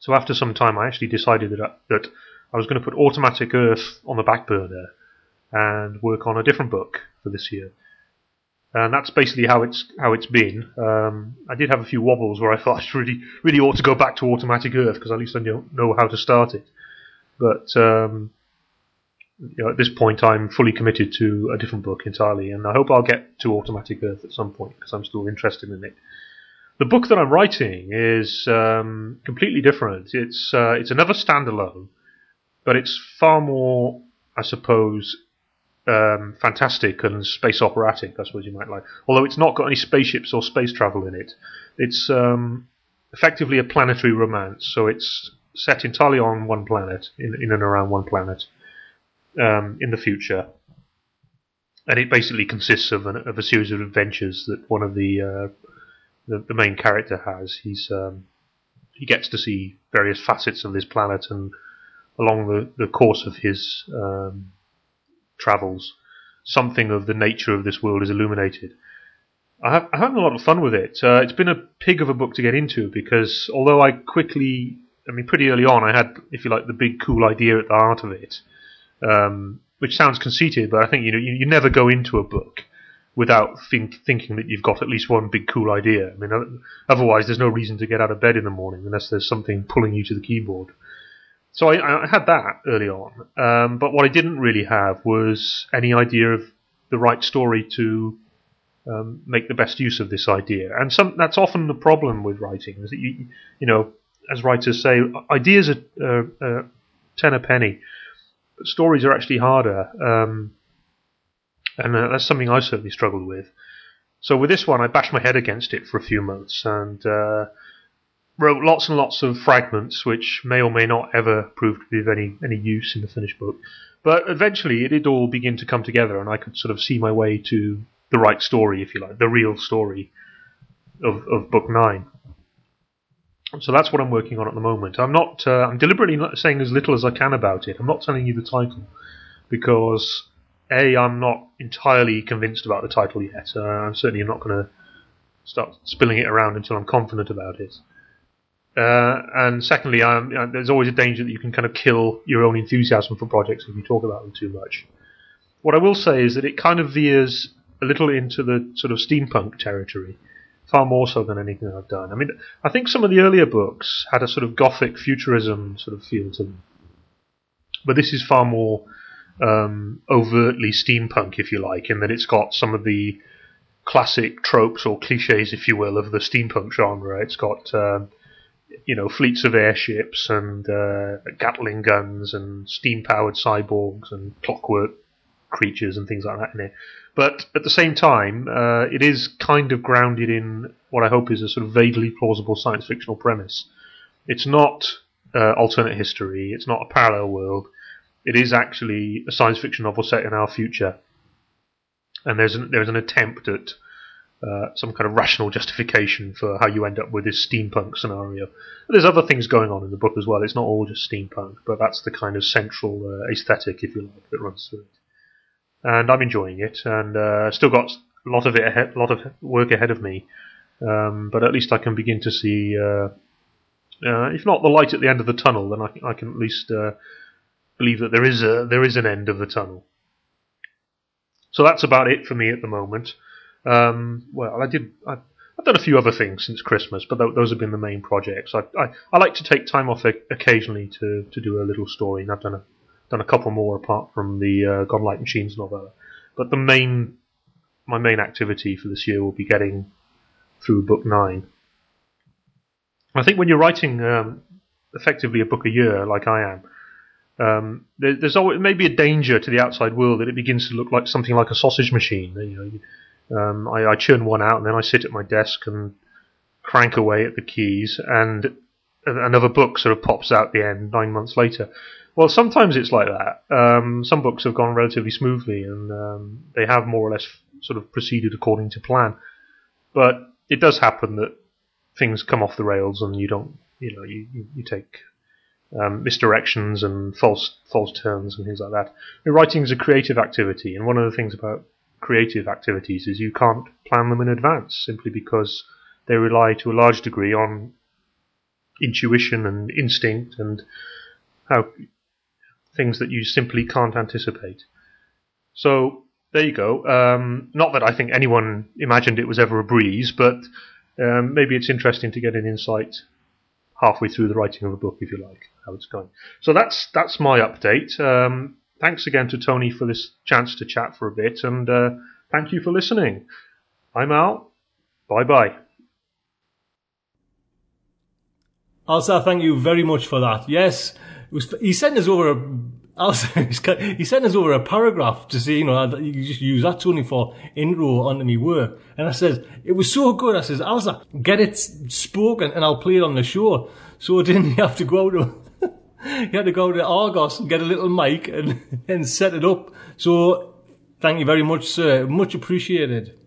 So after some time, I actually decided that I, that I was going to put Automatic Earth on the back burner and work on a different book for this year. And that's basically how it's how it's been. Um, I did have a few wobbles where I thought [laughs] I really really ought to go back to Automatic Earth because at least I know, know how to start it. But um, you know, at this point, I'm fully committed to a different book entirely, and I hope I'll get to Automatic Earth at some point because I'm still interested in it. The book that I'm writing is um, completely different. It's uh, it's another standalone, but it's far more, I suppose, um, fantastic and space operatic. I suppose you might like. Although it's not got any spaceships or space travel in it, it's um, effectively a planetary romance. So it's set entirely on one planet, in, in and around one planet um, in the future, and it basically consists of, an, of a series of adventures that one of the uh, the, the, main character has. He's um, he gets to see various facets of this planet, and along the, the course of his um, travels, something of the nature of this world is illuminated. I have, I'm having a lot of fun with it. Uh, it's been a pig of a book to get into because although I quickly, I mean, pretty early on, I had, if you like, the big cool idea at the heart of it um, which sounds conceited, but I think you know you, you never go into a book without think, thinking that you've got at least one big cool idea. I mean, otherwise there's no reason to get out of bed in the morning unless there's something pulling you to the keyboard. So I, I had that early on, um, but what I didn't really have was any idea of the right story to um, make the best use of this idea. And some, that's often the problem with writing, is that you, you know, as writers say, ideas are ten a penny stories are actually harder, um, and uh, that's something I certainly struggled with. So with this one, I bashed my head against it for a few months and uh, wrote lots and lots of fragments, which may or may not ever prove to be of any any use in the finished book. But eventually, it did all begin to come together, and I could sort of see my way to the right story, if you like, the real story of, of book nine. So that's what I'm working on at the moment. I'm not. Uh, I'm deliberately not saying as little as I can about it. I'm not telling you the title because a I'm not entirely convinced about the title yet. Uh, I'm certainly not going to start spilling it around until I'm confident about it. Uh, and secondly, uh, there's always a danger that you can kind of kill your own enthusiasm for projects if you talk about them too much. What I will say is that it kind of veers a little into the sort of steampunk territory far more so than anything I've done. I mean, I think some of the earlier books had a sort of gothic futurism sort of feel to them, but this is far more um, overtly steampunk, if you like, in that it's got some of the classic tropes or cliches, if you will, of the steampunk genre. It's got uh, you know fleets of airships and uh, Gatling guns and steam-powered cyborgs and clockwork creatures and things like that in it. But at the same time, uh, it is kind of grounded in what I hope is a sort of vaguely plausible science fictional premise. It's not uh, alternate history. It's not a parallel world. It is actually a science fiction novel set in our future, and there's an, there's an attempt at uh, some kind of rational justification for how you end up with this steampunk scenario. There's other things going on in the book as well. It's not all just steampunk, but that's the kind of central uh, aesthetic, if you like, that runs through it. And I'm enjoying it, and uh, still got a lot of it, ahead, lot of work ahead of me. Um, but at least I can begin to see, uh, uh, if not the light at the end of the tunnel, then I, I can at least uh, believe that there is a there is an end of the tunnel. So that's about it for me at the moment. Um, well, I did. I, I've done a few other things since Christmas, but th- those have been the main projects. I, I, I like to take time off occasionally to, to do a little story, and I've done a done a couple more apart from the uh, Light Machines novel. But the main my main activity for this year will be getting through book nine. I think when you're writing um, effectively a book a year, like I am, um, there, there's always maybe a danger to the outside world that it begins to look like something like a sausage machine. You know, um, I, I churn one out and then I sit at my desk and crank away at the keys, and another book sort of pops out the end nine months later. Well, sometimes it's like that. Um, some books have gone relatively smoothly, and um, they have more or less sort of proceeded according to plan. But it does happen that things come off the rails, and you don't, you know, you you, you take um, misdirections and false false turns and things like that. writing is a creative activity, and one of the things about creative activities is you can't plan them in advance simply because they rely to a large degree on intuition and instinct and how things that you simply can't anticipate. So there you go. Um, not that I think anyone imagined it was ever a breeze, but um, maybe it's interesting to get an insight halfway through the writing of a book, if you like, how it's going. So that's that's my update. Um, thanks again to Tony for this chance to chat for a bit, and uh, thank you for listening. I'm out. Bye bye. Also, thank you very much for that. Yes, was, he sent us over a [laughs] he sent us over a paragraph to say, you know, you just use that Tony for intro onto me work. And I said, it was so good. I says, Alastair, get it spoken and I'll play it on the show. So [laughs] didn't have to go to, [laughs] you had to go to Argos and get a little mic and, and set it up. So thank you very much, sir. Much appreciated.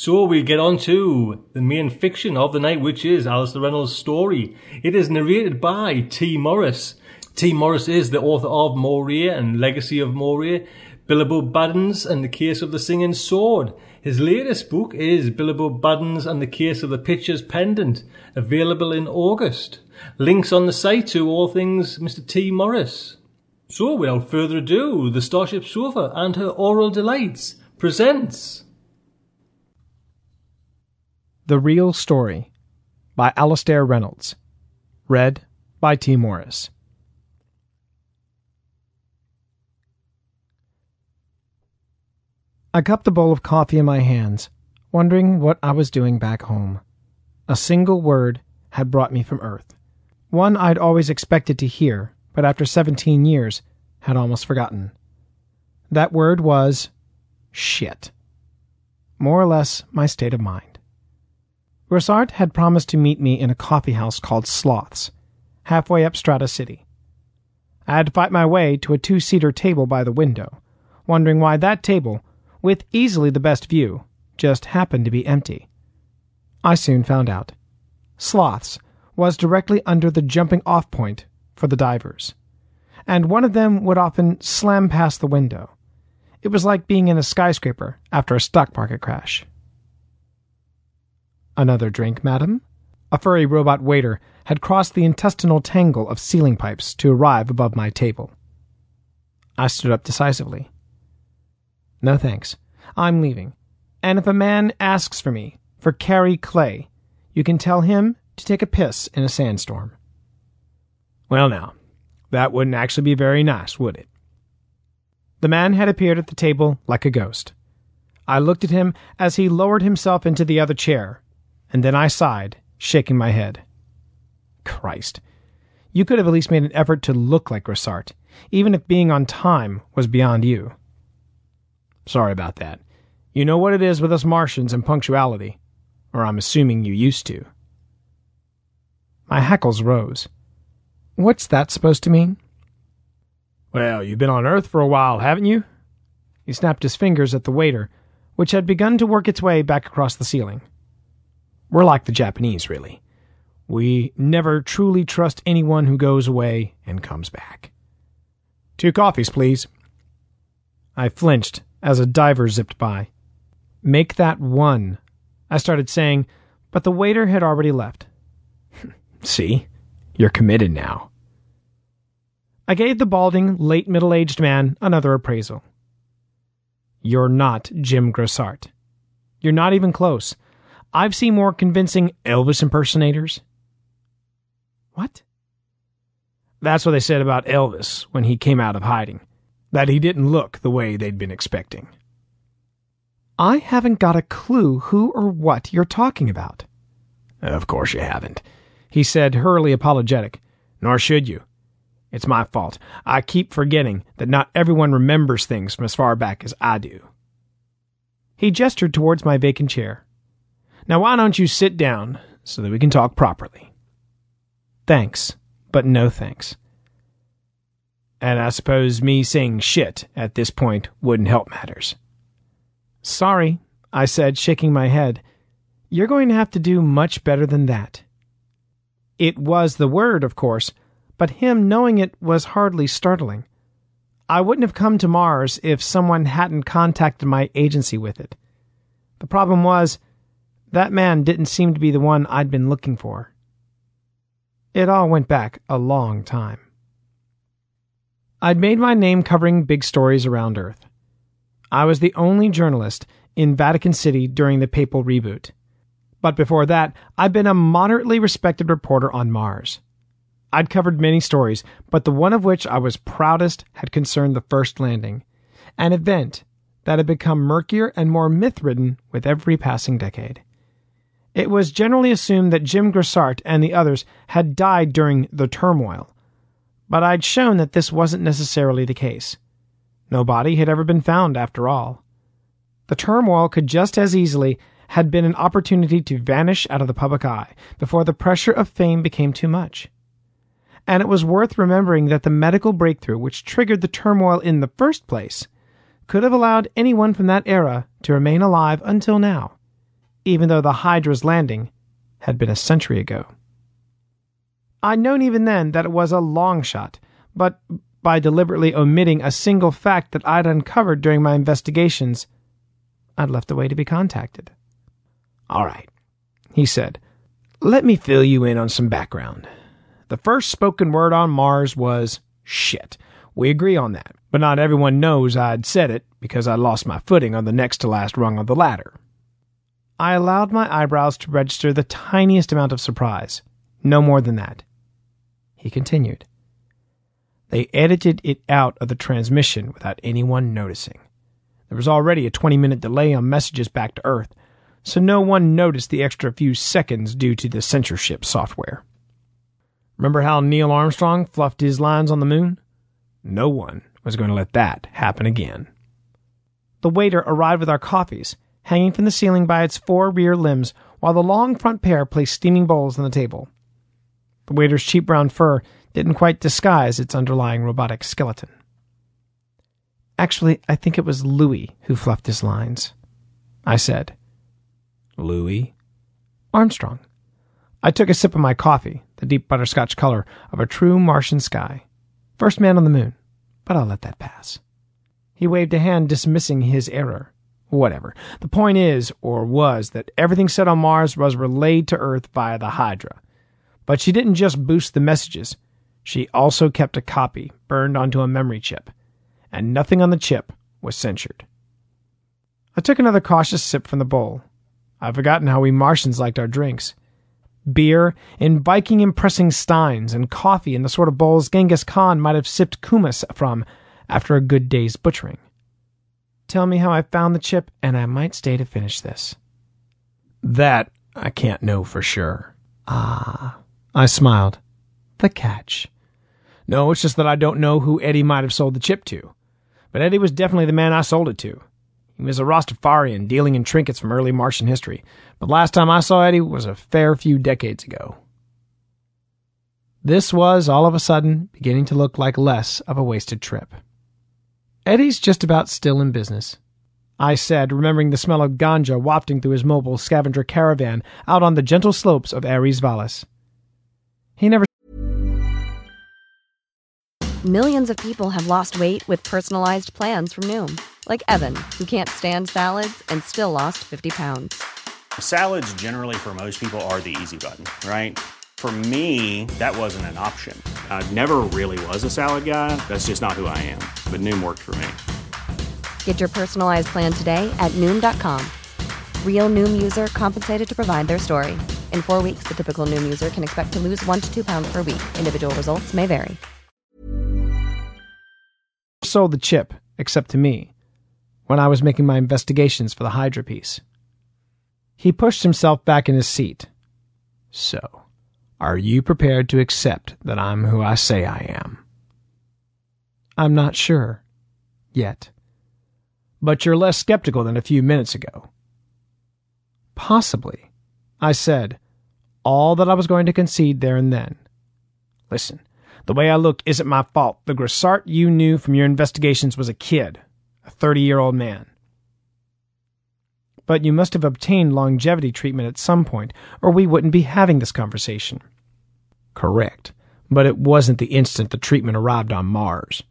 So we get on to the main fiction of the night, which is Alastair Reynolds' story. It is narrated by T. Morris. T. Morris is the author of Moray and Legacy of Moray, Bilbo Baggins and the Case of the Singing Sword. His latest book is Bilbo Baggins and the Case of the Pitcher's Pendant, available in August. Links on the site to all things Mr. T. Morris. So without further ado, the Starship Sofa and her Aural Delights presents the Real Story by Alastair Reynolds. Read by T. Morris. I cupped the bowl of coffee in my hands, wondering what I was doing back home. A single word had brought me from Earth. One I'd always expected to hear, but after 17 years had almost forgotten. That word was shit. More or less my state of mind. Grosart had promised to meet me in a coffee house called Sloths, halfway up Strata City. I had to fight my way to a two seater table by the window, wondering why that table, with easily the best view, just happened to be empty. I soon found out. Sloths was directly under the jumping off point for the divers, and one of them would often slam past the window. It was like being in a skyscraper after a stock market crash. Another drink, madam? A furry robot waiter had crossed the intestinal tangle of ceiling pipes to arrive above my table. I stood up decisively. No thanks. I'm leaving. And if a man asks for me, for Carrie Clay, you can tell him to take a piss in a sandstorm. Well, now, that wouldn't actually be very nice, would it? The man had appeared at the table like a ghost. I looked at him as he lowered himself into the other chair and then I sighed, shaking my head. Christ. You could have at least made an effort to look like Grosart, even if being on time was beyond you. Sorry about that. You know what it is with us Martians and punctuality, or I'm assuming you used to. My hackles rose. What's that supposed to mean? Well, you've been on Earth for a while, haven't you? He snapped his fingers at the waiter, which had begun to work its way back across the ceiling. We're like the Japanese, really. We never truly trust anyone who goes away and comes back. Two coffees, please. I flinched as a diver zipped by. Make that one, I started saying, but the waiter had already left. [laughs] See? You're committed now. I gave the balding, late middle aged man another appraisal. You're not Jim Grosart. You're not even close. I've seen more convincing Elvis impersonators. What? That's what they said about Elvis when he came out of hiding. That he didn't look the way they'd been expecting. I haven't got a clue who or what you're talking about. Of course you haven't, he said, hurriedly apologetic. Nor should you. It's my fault. I keep forgetting that not everyone remembers things from as far back as I do. He gestured towards my vacant chair. Now, why don't you sit down so that we can talk properly? Thanks, but no thanks. And I suppose me saying shit at this point wouldn't help matters. Sorry, I said, shaking my head. You're going to have to do much better than that. It was the word, of course, but him knowing it was hardly startling. I wouldn't have come to Mars if someone hadn't contacted my agency with it. The problem was, that man didn't seem to be the one I'd been looking for. It all went back a long time. I'd made my name covering big stories around Earth. I was the only journalist in Vatican City during the papal reboot. But before that, I'd been a moderately respected reporter on Mars. I'd covered many stories, but the one of which I was proudest had concerned the first landing, an event that had become murkier and more myth ridden with every passing decade. It was generally assumed that Jim Grosart and the others had died during the turmoil, but I'd shown that this wasn't necessarily the case. No body had ever been found, after all. The turmoil could just as easily had been an opportunity to vanish out of the public eye before the pressure of fame became too much and it was worth remembering that the medical breakthrough which triggered the turmoil in the first place could have allowed anyone from that era to remain alive until now, even though the Hydra's landing had been a century ago. I'd known even then that it was a long shot, but by deliberately omitting a single fact that I'd uncovered during my investigations, I'd left a way to be contacted. All right, he said. Let me fill you in on some background. The first spoken word on Mars was shit. We agree on that, but not everyone knows I'd said it because I lost my footing on the next to last rung of the ladder. I allowed my eyebrows to register the tiniest amount of surprise, no more than that. He continued. They edited it out of the transmission without anyone noticing. There was already a 20 minute delay on messages back to Earth, so no one noticed the extra few seconds due to the censorship software. Remember how Neil Armstrong fluffed his lines on the moon? No one was going to let that happen again. The waiter arrived with our coffees, hanging from the ceiling by its four rear limbs, while the long front pair placed steaming bowls on the table. The waiter's cheap brown fur didn't quite disguise its underlying robotic skeleton. Actually, I think it was Louis who fluffed his lines. I said. Louis? Armstrong. I took a sip of my coffee, the deep butterscotch color of a true Martian sky. First man on the moon, but I'll let that pass. He waved a hand dismissing his error. Whatever. The point is, or was, that everything said on Mars was relayed to Earth via the Hydra. But she didn't just boost the messages, she also kept a copy burned onto a memory chip, and nothing on the chip was censored. I took another cautious sip from the bowl. I've forgotten how we Martians liked our drinks beer in Viking impressing steins, and coffee in the sort of bowls Genghis Khan might have sipped kumis from after a good day's butchering. Tell me how I found the chip, and I might stay to finish this. That I can't know for sure. Ah, I smiled. The catch. No, it's just that I don't know who Eddie might have sold the chip to. But Eddie was definitely the man I sold it to. He was a Rastafarian dealing in trinkets from early Martian history, but last time I saw Eddie was a fair few decades ago. This was, all of a sudden, beginning to look like less of a wasted trip. Eddie's just about still in business. I said, remembering the smell of ganja wafting through his mobile scavenger caravan out on the gentle slopes of Ares Vallis. He never Millions of people have lost weight with personalized plans from Noom, like Evan, who can't stand salads and still lost 50 pounds. Salads, generally, for most people, are the easy button, right? For me, that wasn't an option. I never really was a salad guy. That's just not who I am. But Noom worked for me. Get your personalized plan today at Noom.com. Real Noom user compensated to provide their story. In four weeks, the typical Noom user can expect to lose one to two pounds per week. Individual results may vary. Sold the chip, except to me, when I was making my investigations for the Hydra piece. He pushed himself back in his seat. So, are you prepared to accept that I'm who I say I am? I'm not sure. Yet. But you're less skeptical than a few minutes ago. Possibly. I said, all that I was going to concede there and then. Listen, the way I look isn't my fault. The Grosart you knew from your investigations was a kid, a 30 year old man. But you must have obtained longevity treatment at some point, or we wouldn't be having this conversation. Correct. But it wasn't the instant the treatment arrived on Mars.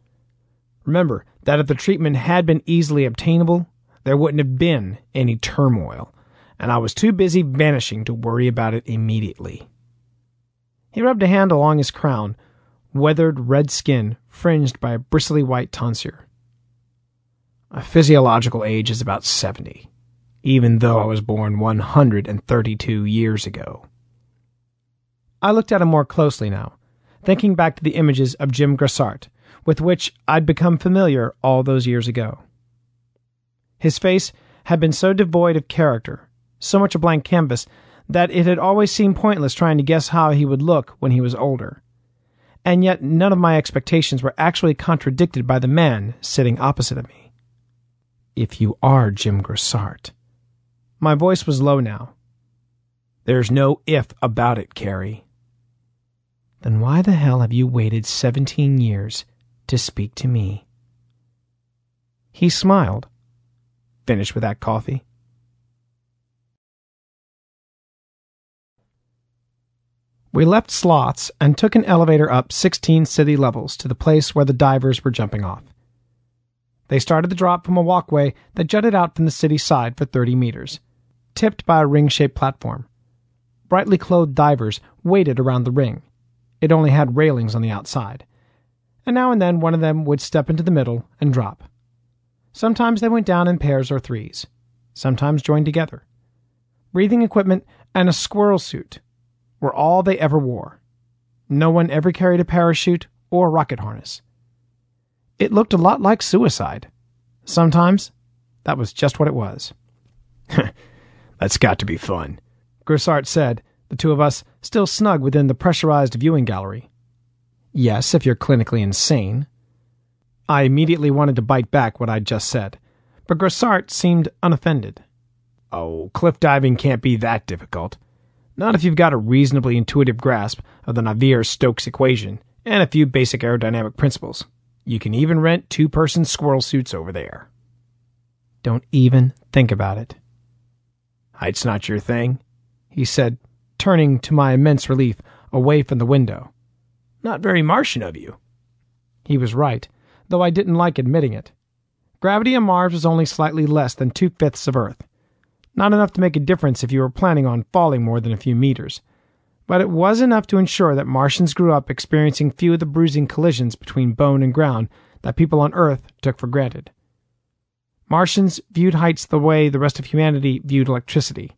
Remember that if the treatment had been easily obtainable, there wouldn't have been any turmoil, and I was too busy vanishing to worry about it immediately. He rubbed a hand along his crown, weathered red skin fringed by a bristly white tonsure. A physiological age is about 70, even though I was born 132 years ago. I looked at him more closely now, thinking back to the images of Jim Grosart, with which I'd become familiar all those years ago. His face had been so devoid of character, so much a blank canvas, that it had always seemed pointless trying to guess how he would look when he was older and yet none of my expectations were actually contradicted by the man sitting opposite of me. If you are Jim Grosart. My voice was low now. There's no if about it, Carrie. Then why the hell have you waited 17 years to speak to me? He smiled. Finished with that coffee? We left Sloths and took an elevator up 16 city levels to the place where the divers were jumping off. They started the drop from a walkway that jutted out from the city side for 30 meters, tipped by a ring shaped platform. Brightly clothed divers waited around the ring. It only had railings on the outside. And now and then one of them would step into the middle and drop. Sometimes they went down in pairs or threes, sometimes joined together. Breathing equipment and a squirrel suit were all they ever wore. No one ever carried a parachute or a rocket harness. It looked a lot like suicide. Sometimes that was just what it was. [laughs] That's got to be fun, Grosart said, the two of us still snug within the pressurized viewing gallery. Yes, if you're clinically insane. I immediately wanted to bite back what I'd just said, but Grosart seemed unoffended. Oh, cliff diving can't be that difficult. Not if you've got a reasonably intuitive grasp of the Navier Stokes equation and a few basic aerodynamic principles. You can even rent two person squirrel suits over there. Don't even think about it. It's not your thing, he said, turning to my immense relief away from the window. Not very Martian of you. He was right, though I didn't like admitting it. Gravity on Mars was only slightly less than two fifths of Earth, not enough to make a difference if you were planning on falling more than a few meters. But it was enough to ensure that Martians grew up experiencing few of the bruising collisions between bone and ground that people on Earth took for granted. Martians viewed heights the way the rest of humanity viewed electricity,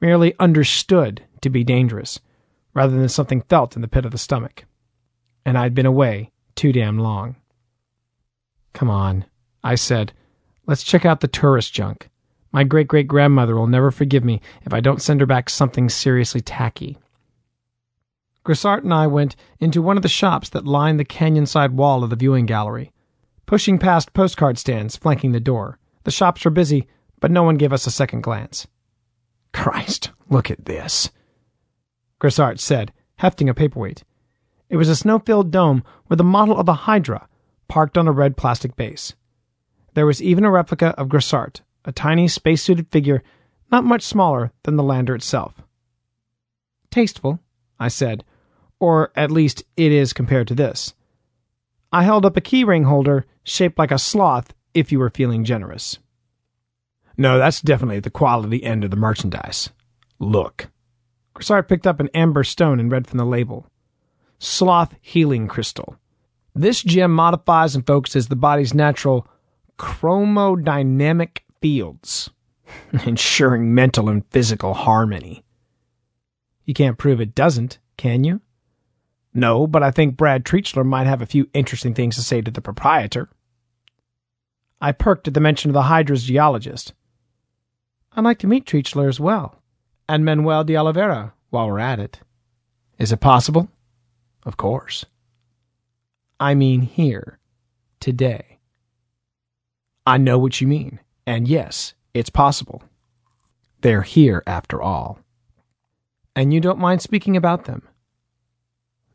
merely understood to be dangerous, rather than something felt in the pit of the stomach. And I'd been away too damn long. Come on, I said. Let's check out the tourist junk. My great great grandmother will never forgive me if I don't send her back something seriously tacky. Grosart and I went into one of the shops that lined the canyon side wall of the viewing gallery. Pushing past postcard stands flanking the door, the shops were busy, but no one gave us a second glance. Christ, look at this, Grosart said, hefting a paperweight. It was a snow filled dome with a model of a Hydra parked on a red plastic base. There was even a replica of Grosart a tiny spacesuited figure not much smaller than the lander itself. Tasteful, I said, or at least it is compared to this. I held up a keyring holder shaped like a sloth if you were feeling generous. No, that's definitely the quality end of the merchandise. Look. Grosart picked up an amber stone and read from the label Sloth Healing Crystal. This gem modifies and focuses the body's natural chromodynamic fields, [laughs] ensuring mental and physical harmony. You can't prove it doesn't, can you? No, but I think Brad Treachler might have a few interesting things to say to the proprietor. I perked at the mention of the Hydra's geologist. I'd like to meet Treachler as well, and Manuel de Oliveira while we're at it. Is it possible? Of course. I mean here, today. I know what you mean, and yes, it's possible. They're here after all. And you don't mind speaking about them?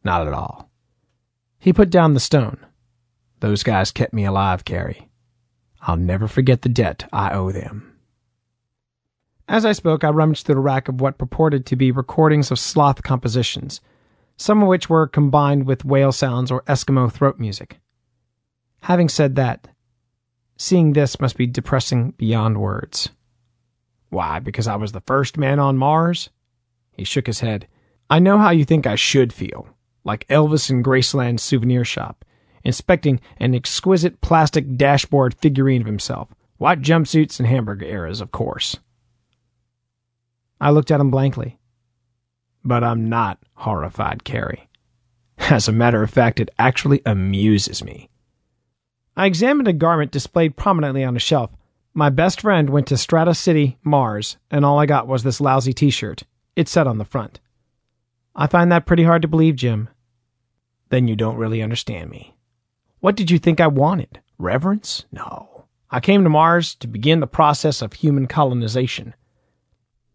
Not at all. He put down the stone. Those guys kept me alive, Carrie. I'll never forget the debt I owe them. As I spoke, I rummaged through a rack of what purported to be recordings of sloth compositions, some of which were combined with whale sounds or Eskimo throat music. Having said that, seeing this must be depressing beyond words. Why, because I was the first man on Mars? He shook his head. I know how you think I should feel, like Elvis in Graceland's souvenir shop, inspecting an exquisite plastic dashboard figurine of himself. White jumpsuits and hamburger eras, of course. I looked at him blankly. But I'm not horrified, Carrie. [laughs] As a matter of fact, it actually amuses me. I examined a garment displayed prominently on a shelf. My best friend went to Strata City, Mars, and all I got was this lousy t shirt. It said on the front. I find that pretty hard to believe, Jim. Then you don't really understand me. What did you think I wanted? Reverence? No. I came to Mars to begin the process of human colonization.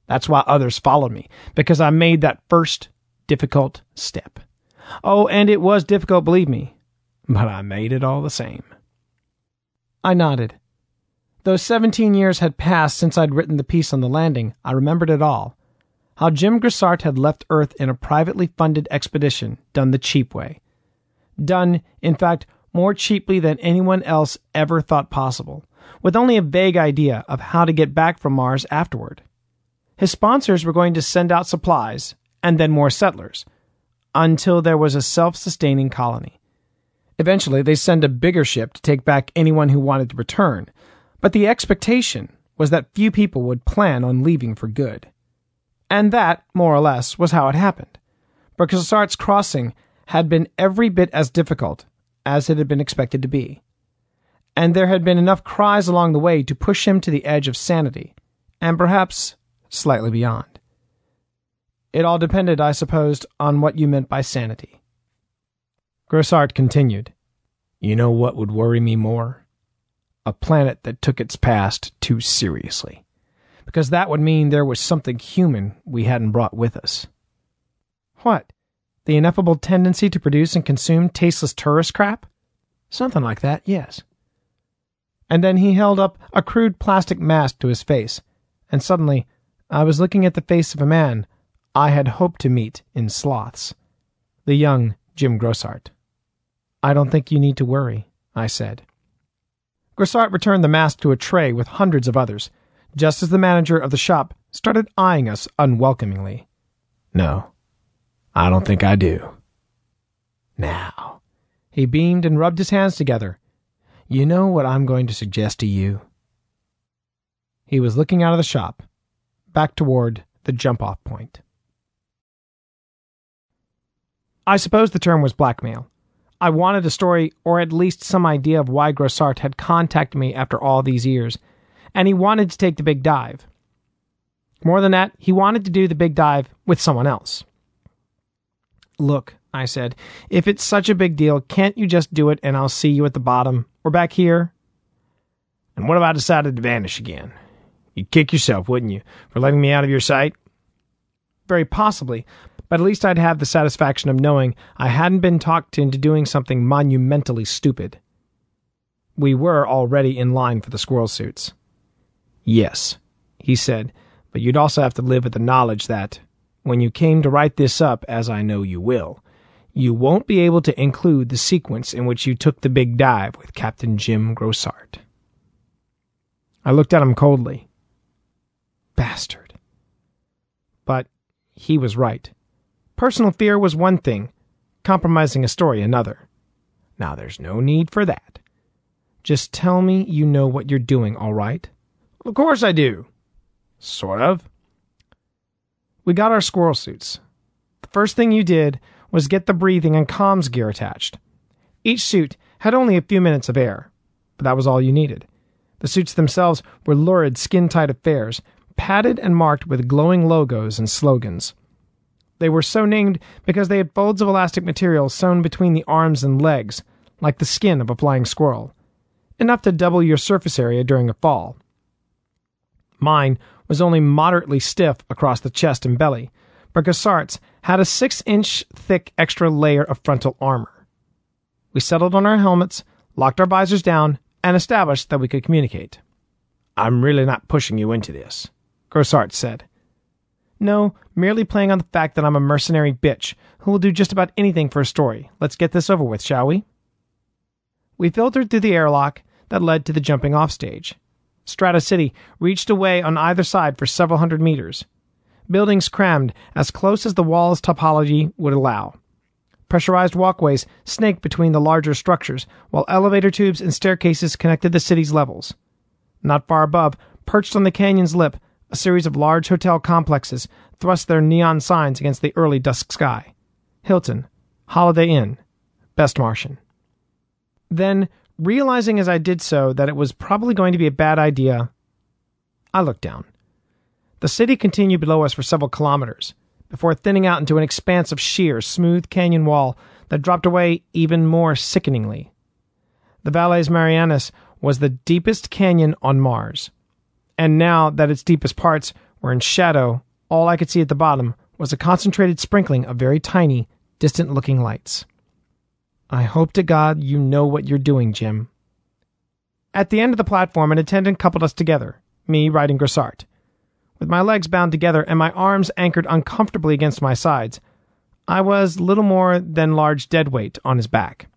That's why others followed me, because I made that first difficult step. Oh, and it was difficult, believe me, but I made it all the same. I nodded. Though 17 years had passed since I'd written the piece on the landing, I remembered it all. How Jim Grosart had left Earth in a privately funded expedition, done the cheap way. Done, in fact, more cheaply than anyone else ever thought possible, with only a vague idea of how to get back from Mars afterward. His sponsors were going to send out supplies and then more settlers until there was a self sustaining colony. Eventually, they send a bigger ship to take back anyone who wanted to return, but the expectation was that few people would plan on leaving for good. And that, more or less, was how it happened. Grosart's crossing had been every bit as difficult as it had been expected to be. And there had been enough cries along the way to push him to the edge of sanity, and perhaps slightly beyond. It all depended, I supposed, on what you meant by sanity. Grosart continued. You know what would worry me more? A planet that took its past too seriously. Because that would mean there was something human we hadn't brought with us. What? The ineffable tendency to produce and consume tasteless tourist crap? Something like that, yes. And then he held up a crude plastic mask to his face, and suddenly I was looking at the face of a man I had hoped to meet in sloths, the young Jim Grosart. I don't think you need to worry, I said. Grosart returned the mask to a tray with hundreds of others, just as the manager of the shop started eyeing us unwelcomingly. No, I don't think I do. Now, he beamed and rubbed his hands together. You know what I'm going to suggest to you? He was looking out of the shop, back toward the jump off point. I suppose the term was blackmail. I wanted a story, or at least some idea of why Grosart had contacted me after all these years, and he wanted to take the big dive. More than that, he wanted to do the big dive with someone else. Look, I said, if it's such a big deal, can't you just do it and I'll see you at the bottom, or back here? And what if I decided to vanish again? You'd kick yourself, wouldn't you, for letting me out of your sight? Very possibly, but at least I'd have the satisfaction of knowing I hadn't been talked into doing something monumentally stupid. We were already in line for the squirrel suits. Yes, he said, but you'd also have to live with the knowledge that, when you came to write this up, as I know you will, you won't be able to include the sequence in which you took the big dive with Captain Jim Grosart. I looked at him coldly. Bastard. But he was right. Personal fear was one thing, compromising a story another. Now there's no need for that. Just tell me you know what you're doing, all right? Of course I do. Sort of. We got our squirrel suits. The first thing you did was get the breathing and comms gear attached. Each suit had only a few minutes of air, but that was all you needed. The suits themselves were lurid, skin tight affairs, padded and marked with glowing logos and slogans. They were so named because they had folds of elastic material sewn between the arms and legs, like the skin of a flying squirrel, enough to double your surface area during a fall. Mine was only moderately stiff across the chest and belly, but Grosart's had a six inch thick extra layer of frontal armor. We settled on our helmets, locked our visors down, and established that we could communicate. I'm really not pushing you into this, Grosart said. No, merely playing on the fact that I'm a mercenary bitch who will do just about anything for a story. Let's get this over with, shall we? We filtered through the airlock that led to the jumping off stage. Strata City reached away on either side for several hundred meters, buildings crammed as close as the wall's topology would allow. Pressurized walkways snaked between the larger structures, while elevator tubes and staircases connected the city's levels. Not far above, perched on the canyon's lip, a series of large hotel complexes thrust their neon signs against the early dusk sky. Hilton, Holiday Inn, Best Martian. Then, realizing as I did so that it was probably going to be a bad idea, I looked down. The city continued below us for several kilometers, before thinning out into an expanse of sheer, smooth canyon wall that dropped away even more sickeningly. The Valles Marineris was the deepest canyon on Mars, and now that its deepest parts were in shadow, all I could see at the bottom was a concentrated sprinkling of very tiny, distant looking lights. I hope to God you know what you're doing, Jim. At the end of the platform, an attendant coupled us together, me riding Grosart. With my legs bound together and my arms anchored uncomfortably against my sides, I was little more than large dead weight on his back.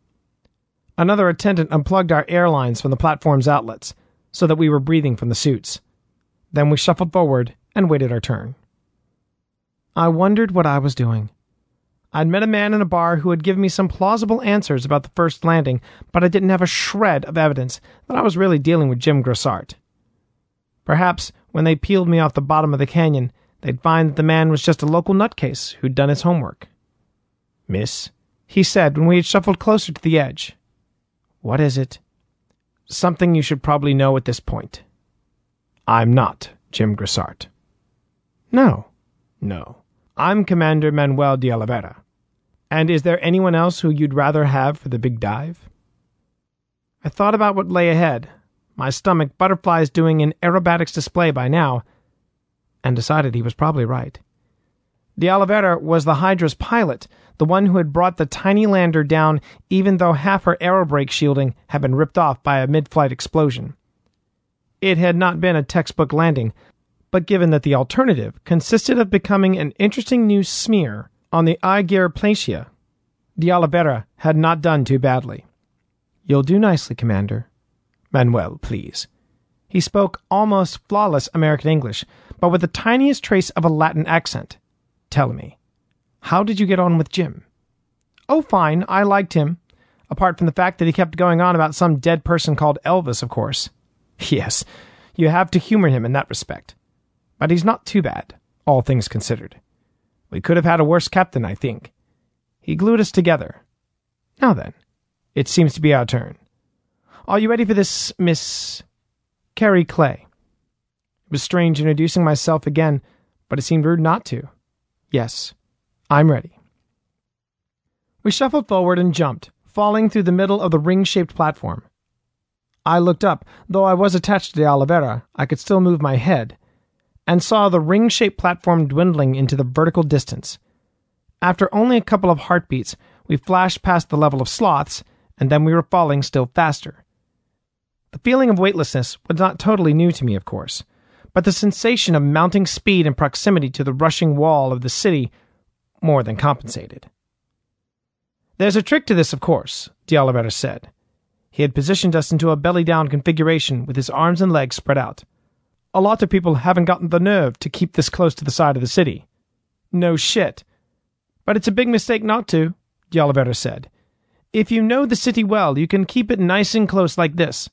Another attendant unplugged our air lines from the platform's outlets so that we were breathing from the suits. Then we shuffled forward and waited our turn. I wondered what I was doing. I'd met a man in a bar who had given me some plausible answers about the first landing, but I didn't have a shred of evidence that I was really dealing with Jim Grosart. Perhaps when they peeled me off the bottom of the canyon, they'd find that the man was just a local nutcase who'd done his homework. Miss, he said when we had shuffled closer to the edge. What is it? Something you should probably know at this point. I'm not Jim Grosart. No, no. I'm Commander Manuel de Oliveira. And is there anyone else who you'd rather have for the big dive? I thought about what lay ahead, my stomach butterflies doing an aerobatics display by now, and decided he was probably right. De Oliveira was the Hydra's pilot, the one who had brought the tiny lander down even though half her aerobrake shielding had been ripped off by a mid flight explosion. It had not been a textbook landing, but given that the alternative consisted of becoming an interesting new smear on the Argyre Planitia, De Oliveira had not done too badly. You'll do nicely, Commander, Manuel, please. He spoke almost flawless American English, but with the tiniest trace of a Latin accent. Tell me, how did you get on with Jim? Oh, fine. I liked him. Apart from the fact that he kept going on about some dead person called Elvis, of course. [laughs] Yes, you have to humor him in that respect. But he's not too bad, all things considered. We could have had a worse captain, I think. He glued us together. Now then, it seems to be our turn. Are you ready for this, Miss Carrie Clay? It was strange introducing myself again, but it seemed rude not to. Yes, I'm ready. We shuffled forward and jumped, falling through the middle of the ring shaped platform. I looked up, though I was attached to de Oliveira, I could still move my head, and saw the ring shaped platform dwindling into the vertical distance. After only a couple of heartbeats, we flashed past the level of sloths, and then we were falling still faster. The feeling of weightlessness was not totally new to me, of course, but the sensation of mounting speed and proximity to the rushing wall of the city more than compensated. There's a trick to this, of course, D'Oliveira said. He had positioned us into a belly down configuration with his arms and legs spread out. A lot of people haven't gotten the nerve to keep this close to the side of the city. No shit. But it's a big mistake not to, D'Oliveira said. If you know the city well, you can keep it nice and close like this.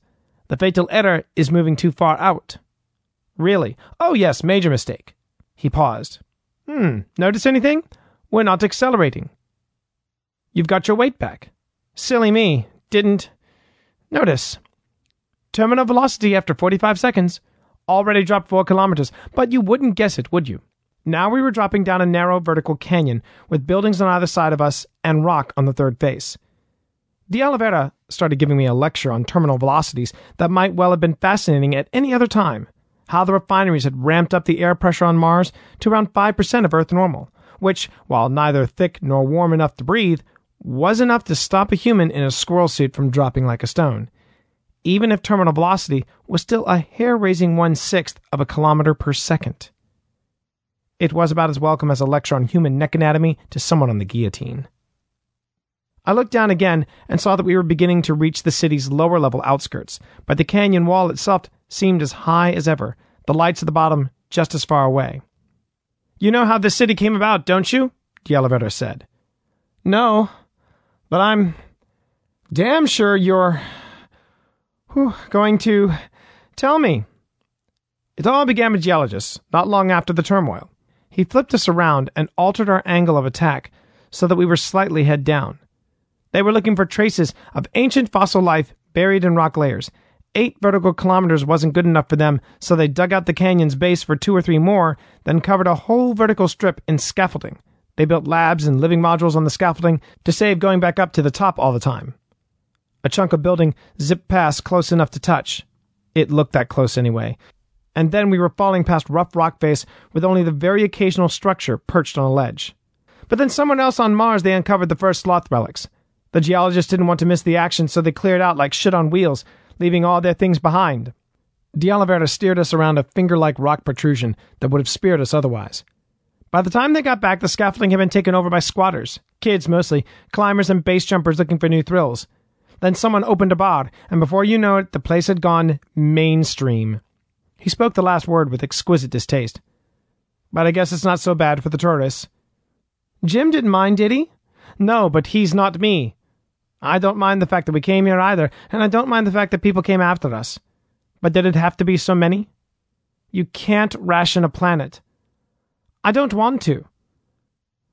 The fatal error is moving too far out. Really? Oh, yes, major mistake. He paused. Hmm, notice anything? We're not accelerating. You've got your weight back. Silly me. Didn't. Notice. Terminal velocity after 45 seconds. Already dropped 4 kilometers, but you wouldn't guess it, would you? Now we were dropping down a narrow vertical canyon with buildings on either side of us and rock on the third face. D'Oliveira started giving me a lecture on terminal velocities that might well have been fascinating at any other time. How the refineries had ramped up the air pressure on Mars to around 5% of Earth normal, which, while neither thick nor warm enough to breathe, was enough to stop a human in a squirrel suit from dropping like a stone, even if terminal velocity was still a hair raising one sixth of a kilometer per second. It was about as welcome as a lecture on human neck anatomy to someone on the guillotine. I looked down again and saw that we were beginning to reach the city's lower level outskirts, but the canyon wall itself seemed as high as ever, the lights at the bottom just as far away. You know how this city came about, don't you? D'Oliveira said. No, but I'm damn sure you're whew, going to tell me. It all began with geologists, not long after the turmoil. He flipped us around and altered our angle of attack so that we were slightly head down. They were looking for traces of ancient fossil life buried in rock layers. Eight vertical kilometers wasn't good enough for them, so they dug out the canyon's base for two or three more, then covered a whole vertical strip in scaffolding. They built labs and living modules on the scaffolding to save going back up to the top all the time. A chunk of building zipped past close enough to touch. It looked that close anyway, and then we were falling past rough rock face with only the very occasional structure perched on a ledge. But then someone else on Mars they uncovered the first sloth relics. The geologists didn't want to miss the action, so they cleared out like shit on wheels, leaving all their things behind. D'Oliveira steered us around a finger-like rock protrusion that would have speared us otherwise. By the time they got back, the scaffolding had been taken over by squatters, kids mostly, climbers and base jumpers looking for new thrills. Then someone opened a bar, and before you know it, the place had gone mainstream. He spoke the last word with exquisite distaste. But I guess it's not so bad for the tourists. Jim didn't mind, did he? No, but he's not me. I don't mind the fact that we came here either, and I don't mind the fact that people came after us. But did it have to be so many? You can't ration a planet. I don't want to.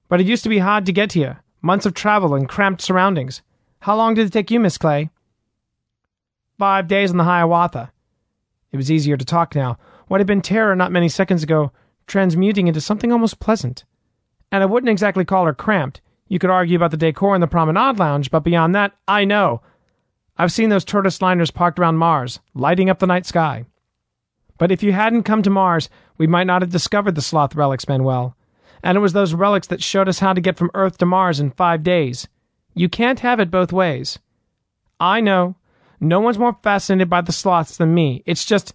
But it used to be hard to get here. Months of travel and cramped surroundings. How long did it take you, Miss Clay? Five days on the Hiawatha. It was easier to talk now. What had been terror not many seconds ago, transmuting into something almost pleasant. And I wouldn't exactly call her cramped. You could argue about the decor in the promenade lounge, but beyond that, I know. I've seen those tortoise liners parked around Mars, lighting up the night sky. But if you hadn't come to Mars, we might not have discovered the sloth relics, Manuel. And it was those relics that showed us how to get from Earth to Mars in five days. You can't have it both ways. I know. No one's more fascinated by the sloths than me. It's just,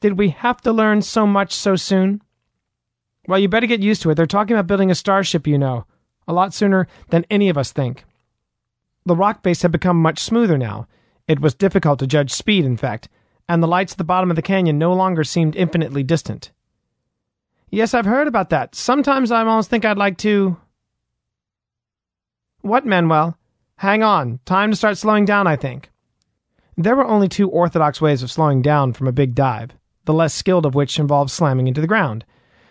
did we have to learn so much so soon? Well, you better get used to it. They're talking about building a starship, you know, a lot sooner than any of us think. The rock base had become much smoother now. It was difficult to judge speed, in fact, and the lights at the bottom of the canyon no longer seemed infinitely distant. Yes, I've heard about that. Sometimes I almost think I'd like to. What, Manuel? Hang on. Time to start slowing down, I think. There were only two orthodox ways of slowing down from a big dive, the less skilled of which involved slamming into the ground.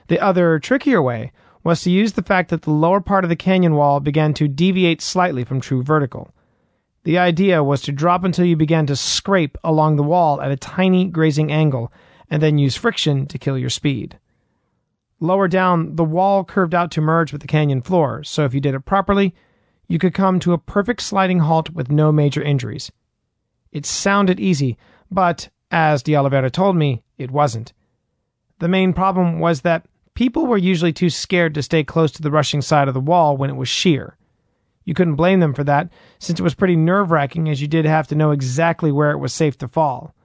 The other, trickier way was to use the fact that the lower part of the canyon wall began to deviate slightly from true vertical. The idea was to drop until you began to scrape along the wall at a tiny grazing angle, and then use friction to kill your speed. Lower down, the wall curved out to merge with the canyon floor, so if you did it properly, you could come to a perfect sliding halt with no major injuries. It sounded easy, but, as D'Oliveira told me, it wasn't. The main problem was that people were usually too scared to stay close to the rushing side of the wall when it was sheer. You couldn't blame them for that, since it was pretty nerve wracking as you did have to know exactly where it was safe to fall.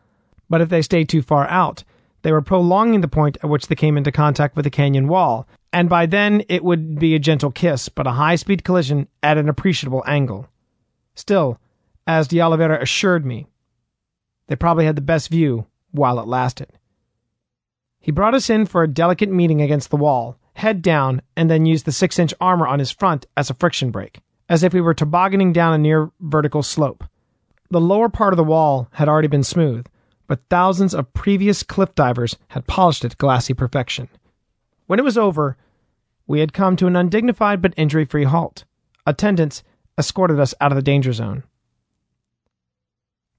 But if they stayed too far out, they were prolonging the point at which they came into contact with the canyon wall, And by then, it would be a gentle kiss, but a high speed collision at an appreciable angle. Still, as De Oliveira assured me, they probably had the best view while it lasted. He brought us in for a delicate meeting against the wall, head down, and then used the six inch armor on his front as a friction brake, as if we were tobogganing down a near vertical slope. The lower part of the wall had already been smooth, but thousands of previous cliff divers had polished it to glassy perfection. When it was over, we had come to an undignified but injury free halt. Attendants escorted us out of the danger zone.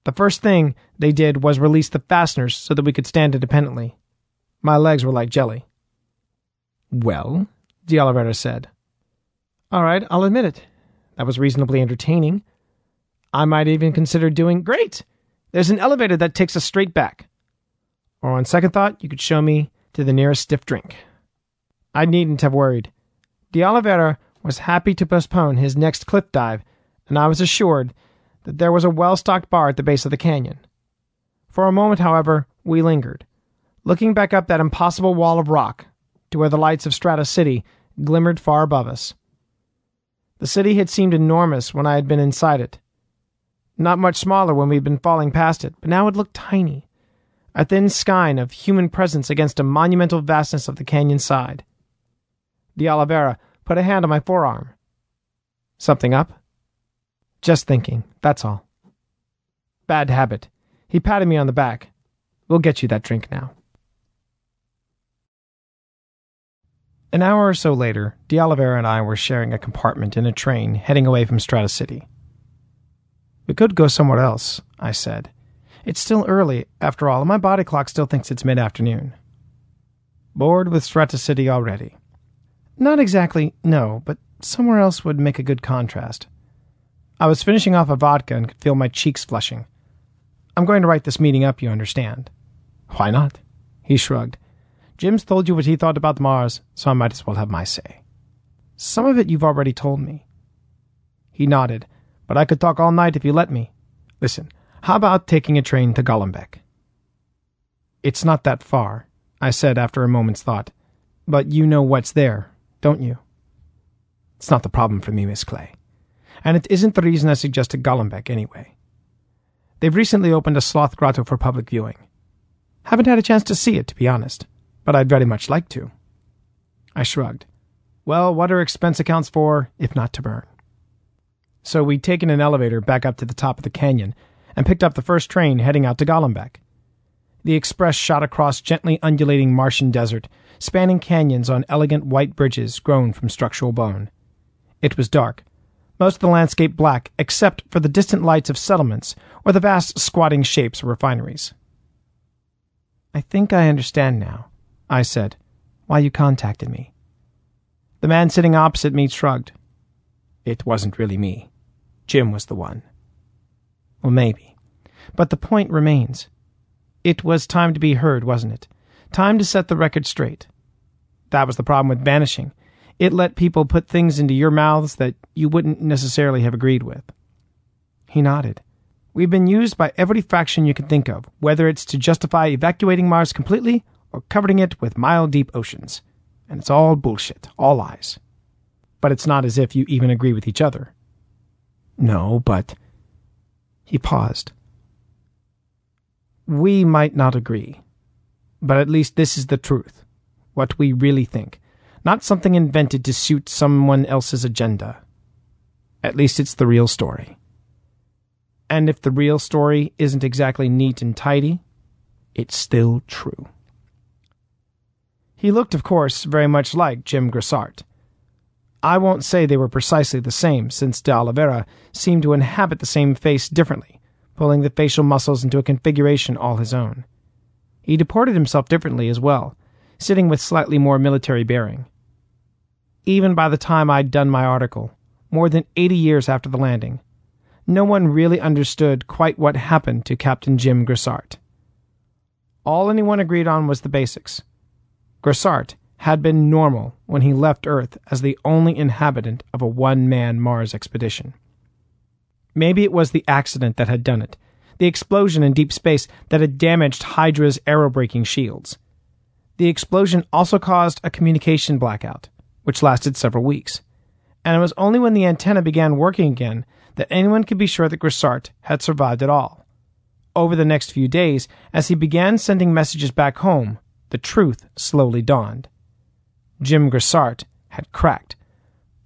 The first thing they did was release the fasteners so that we could stand independently. My legs were like jelly. Well, De Oliveira said. All right, I'll admit it. That was reasonably entertaining. I might even consider doing great. There's an elevator that takes us straight back. Or on second thought, you could show me to the nearest stiff drink. I needn't have worried. De Oliveira was happy to postpone his next cliff dive, and I was assured that there was a well stocked bar at the base of the canyon. For a moment, however, we lingered, looking back up that impossible wall of rock to where the lights of Strata City glimmered far above us. The city had seemed enormous when I had been inside it. Not much smaller when we'd been falling past it, but now it looked tiny, a thin skein of human presence against a monumental vastness of the canyon side. De Oliveira put a hand on my forearm. Something up? Just thinking, that's all. Bad habit. He patted me on the back. We'll get you that drink now. An hour or so later, De Oliveira and I were sharing a compartment in a train heading away from Strata City. We could go somewhere else, I said. It's still early, after all, and my body clock still thinks it's mid afternoon. Bored with Strata City already. Not exactly, no, but somewhere else would make a good contrast. I was finishing off a vodka and could feel my cheeks flushing. I'm going to write this meeting up, you understand. Why not? He shrugged. Jim's told you what he thought about Mars, so I might as well have my say. Some of it you've already told me. He nodded, but I could talk all night if you let me. Listen, how about taking a train to Golombek? It's not that far, I said after a moment's thought. But you know what's there, don't you? It's not the problem for me, Miss Clay. And it isn't the reason I suggested Golombek, anyway. They've recently opened a sloth grotto for public viewing. Haven't had a chance to see it, to be honest, but I'd very much like to. I shrugged. Well, what are expense accounts for, if not to burn? So we'd taken an elevator back up to the top of the canyon and picked up the first train heading out to Golombek. The express shot across gently undulating Martian desert, spanning canyons on elegant white bridges grown from structural bone. It was dark, most of the landscape black except for the distant lights of settlements or the vast squatting shapes of refineries. I think I understand now, I said, why you contacted me. The man sitting opposite me shrugged. It wasn't really me. Jim was the one. Well, maybe. But the point remains. It was time to be heard, wasn't it? Time to set the record straight. That was the problem with banishing. It let people put things into your mouths that you wouldn't necessarily have agreed with. He nodded. We've been used by every faction you can think of, whether it's to justify evacuating Mars completely or covering it with mile deep oceans. And it's all bullshit, all lies. But it's not as if you even agree with each other. No, but. He paused. We might not agree, but at least this is the truth, what we really think not something invented to suit someone else's agenda. At least it's the real story. And if the real story isn't exactly neat and tidy, it's still true. He looked, of course, very much like Jim Grosart. I won't say they were precisely the same, since de Oliveira seemed to inhabit the same face differently, pulling the facial muscles into a configuration all his own. He deported himself differently as well, sitting with slightly more military bearing. Even by the time I'd done my article, more than 80 years after the landing, no one really understood quite what happened to Captain Jim Grosart. All anyone agreed on was the basics. Grosart had been normal when he left Earth as the only inhabitant of a one man Mars expedition. Maybe it was the accident that had done it, the explosion in deep space that had damaged Hydra's aerobraking shields. The explosion also caused a communication blackout, which lasted several weeks. And it was only when the antenna began working again that anyone could be sure that Grosart had survived at all. Over the next few days, as he began sending messages back home, the truth slowly dawned. Jim Grosart had cracked,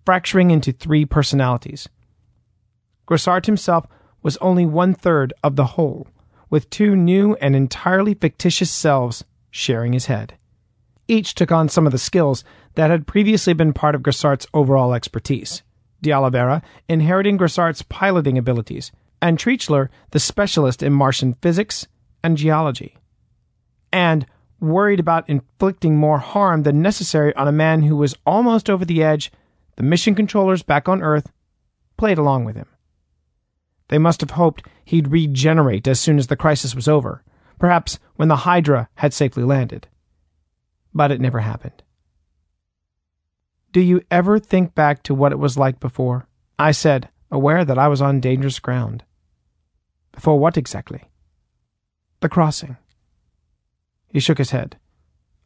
fracturing into three personalities. Grosart himself was only one third of the whole, with two new and entirely fictitious selves sharing his head. Each took on some of the skills that had previously been part of Grosart's overall expertise. De Oliveira inheriting Grosart's piloting abilities, and Treachler the specialist in Martian physics and geology. And worried about inflicting more harm than necessary on a man who was almost over the edge, the mission controllers back on Earth played along with him. They must have hoped he'd regenerate as soon as the crisis was over, perhaps when the Hydra had safely landed but it never happened. Do you ever think back to what it was like before? I said, aware that I was on dangerous ground. Before what exactly? The crossing. He shook his head.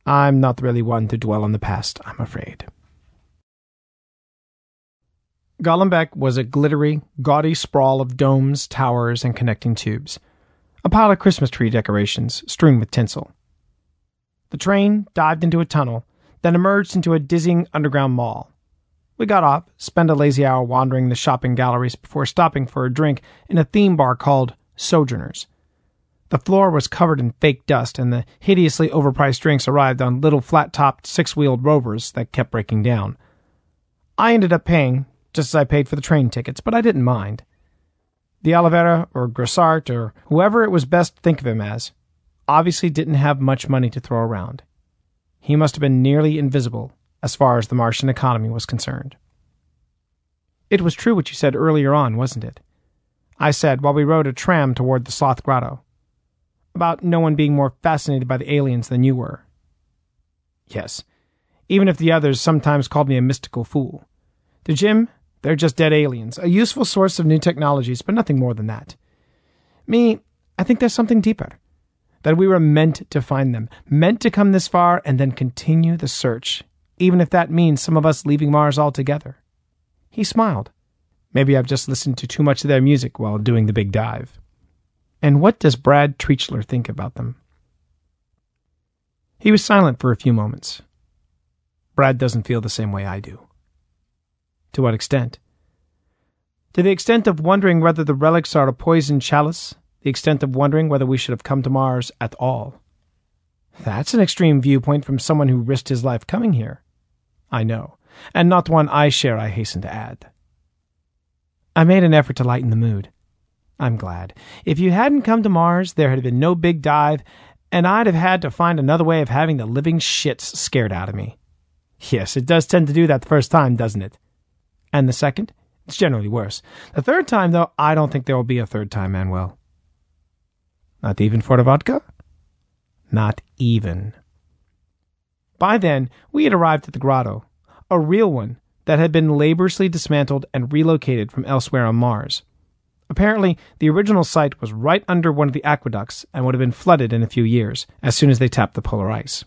I'm not really one to dwell on the past, I'm afraid. Golombek was a glittery, gaudy sprawl of domes, towers, and connecting tubes. A pile of Christmas tree decorations strewn with tinsel. The train dived into a tunnel, then emerged into a dizzying underground mall. We got off, spent a lazy hour wandering the shopping galleries before stopping for a drink in a theme bar called Sojourners. The floor was covered in fake dust, and the hideously overpriced drinks arrived on little flat topped six wheeled rovers that kept breaking down. I ended up paying, just as I paid for the train tickets, but I didn't mind. De Oliveira, or Grosart, or whoever it was best to think of him as, obviously didn't have much money to throw around. He must have been nearly invisible as far as the Martian economy was concerned. It was true what you said earlier on, wasn't it? I said while we rode a tram toward the Sloth Grotto. About no one being more fascinated by the aliens than you were. Yes, even if the others sometimes called me a mystical fool. To Jim, they're just dead aliens, a useful source of new technologies, but nothing more than that. Me, I think there's something deeper that we were meant to find them, meant to come this far and then continue the search, even if that means some of us leaving Mars altogether. He smiled. Maybe I've just listened to too much of their music while doing the big dive. And what does Brad Treachler think about them? He was silent for a few moments. Brad doesn't feel the same way I do. To what extent? To the extent of wondering whether the relics are a poisoned chalice the extent of wondering whether we should have come to Mars at all. That's an extreme viewpoint from someone who risked his life coming here. I know, and not one I share, I hasten to add. I made an effort to lighten the mood. I'm glad. If you hadn't come to Mars, there had been no big dive, and I'd have had to find another way of having the living shits scared out of me. Yes, it does tend to do that the first time, doesn't it? And the second? It's generally worse. The third time, though, I don't think there will be a third time, Manuel. Not even for the vodka? Not even. By then, we had arrived at the grotto, a real one that had been laboriously dismantled and relocated from elsewhere on Mars. Apparently, the original site was right under one of the aqueducts and would have been flooded in a few years, as soon as they tapped the polar ice.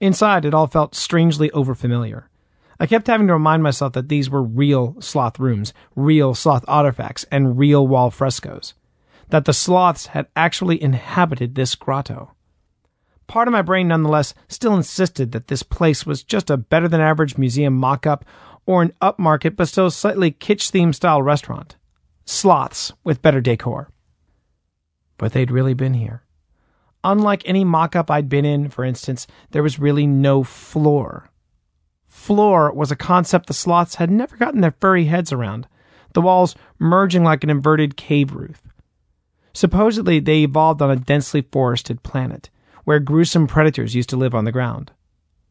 Inside, it all felt strangely overfamiliar. I kept having to remind myself that these were real sloth rooms, real sloth artifacts, and real wall frescoes that the sloths had actually inhabited this grotto. Part of my brain, nonetheless, still insisted that this place was just a better than average museum mock up or an upmarket but still slightly kitsch themed style restaurant. Sloths with better decor. But they'd really been here. Unlike any mock up I'd been in, for instance, there was really no floor. Floor was a concept the sloths had never gotten their furry heads around, the walls merging like an inverted cave roof. Supposedly, they evolved on a densely forested planet, where gruesome predators used to live on the ground.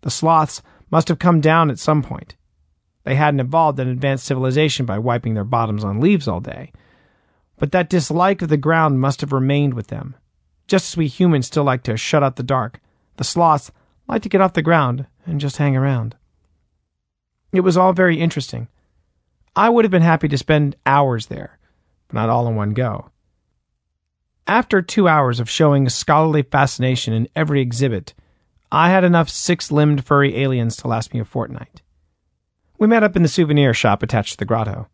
The sloths must have come down at some point. They hadn't evolved an advanced civilization by wiping their bottoms on leaves all day. But that dislike of the ground must have remained with them. Just as we humans still like to shut out the dark, the sloths like to get off the ground and just hang around. It was all very interesting. I would have been happy to spend hours there, but not all in one go. After two hours of showing scholarly fascination in every exhibit, I had enough six limbed furry aliens to last me a fortnight. We met up in the souvenir shop attached to the grotto.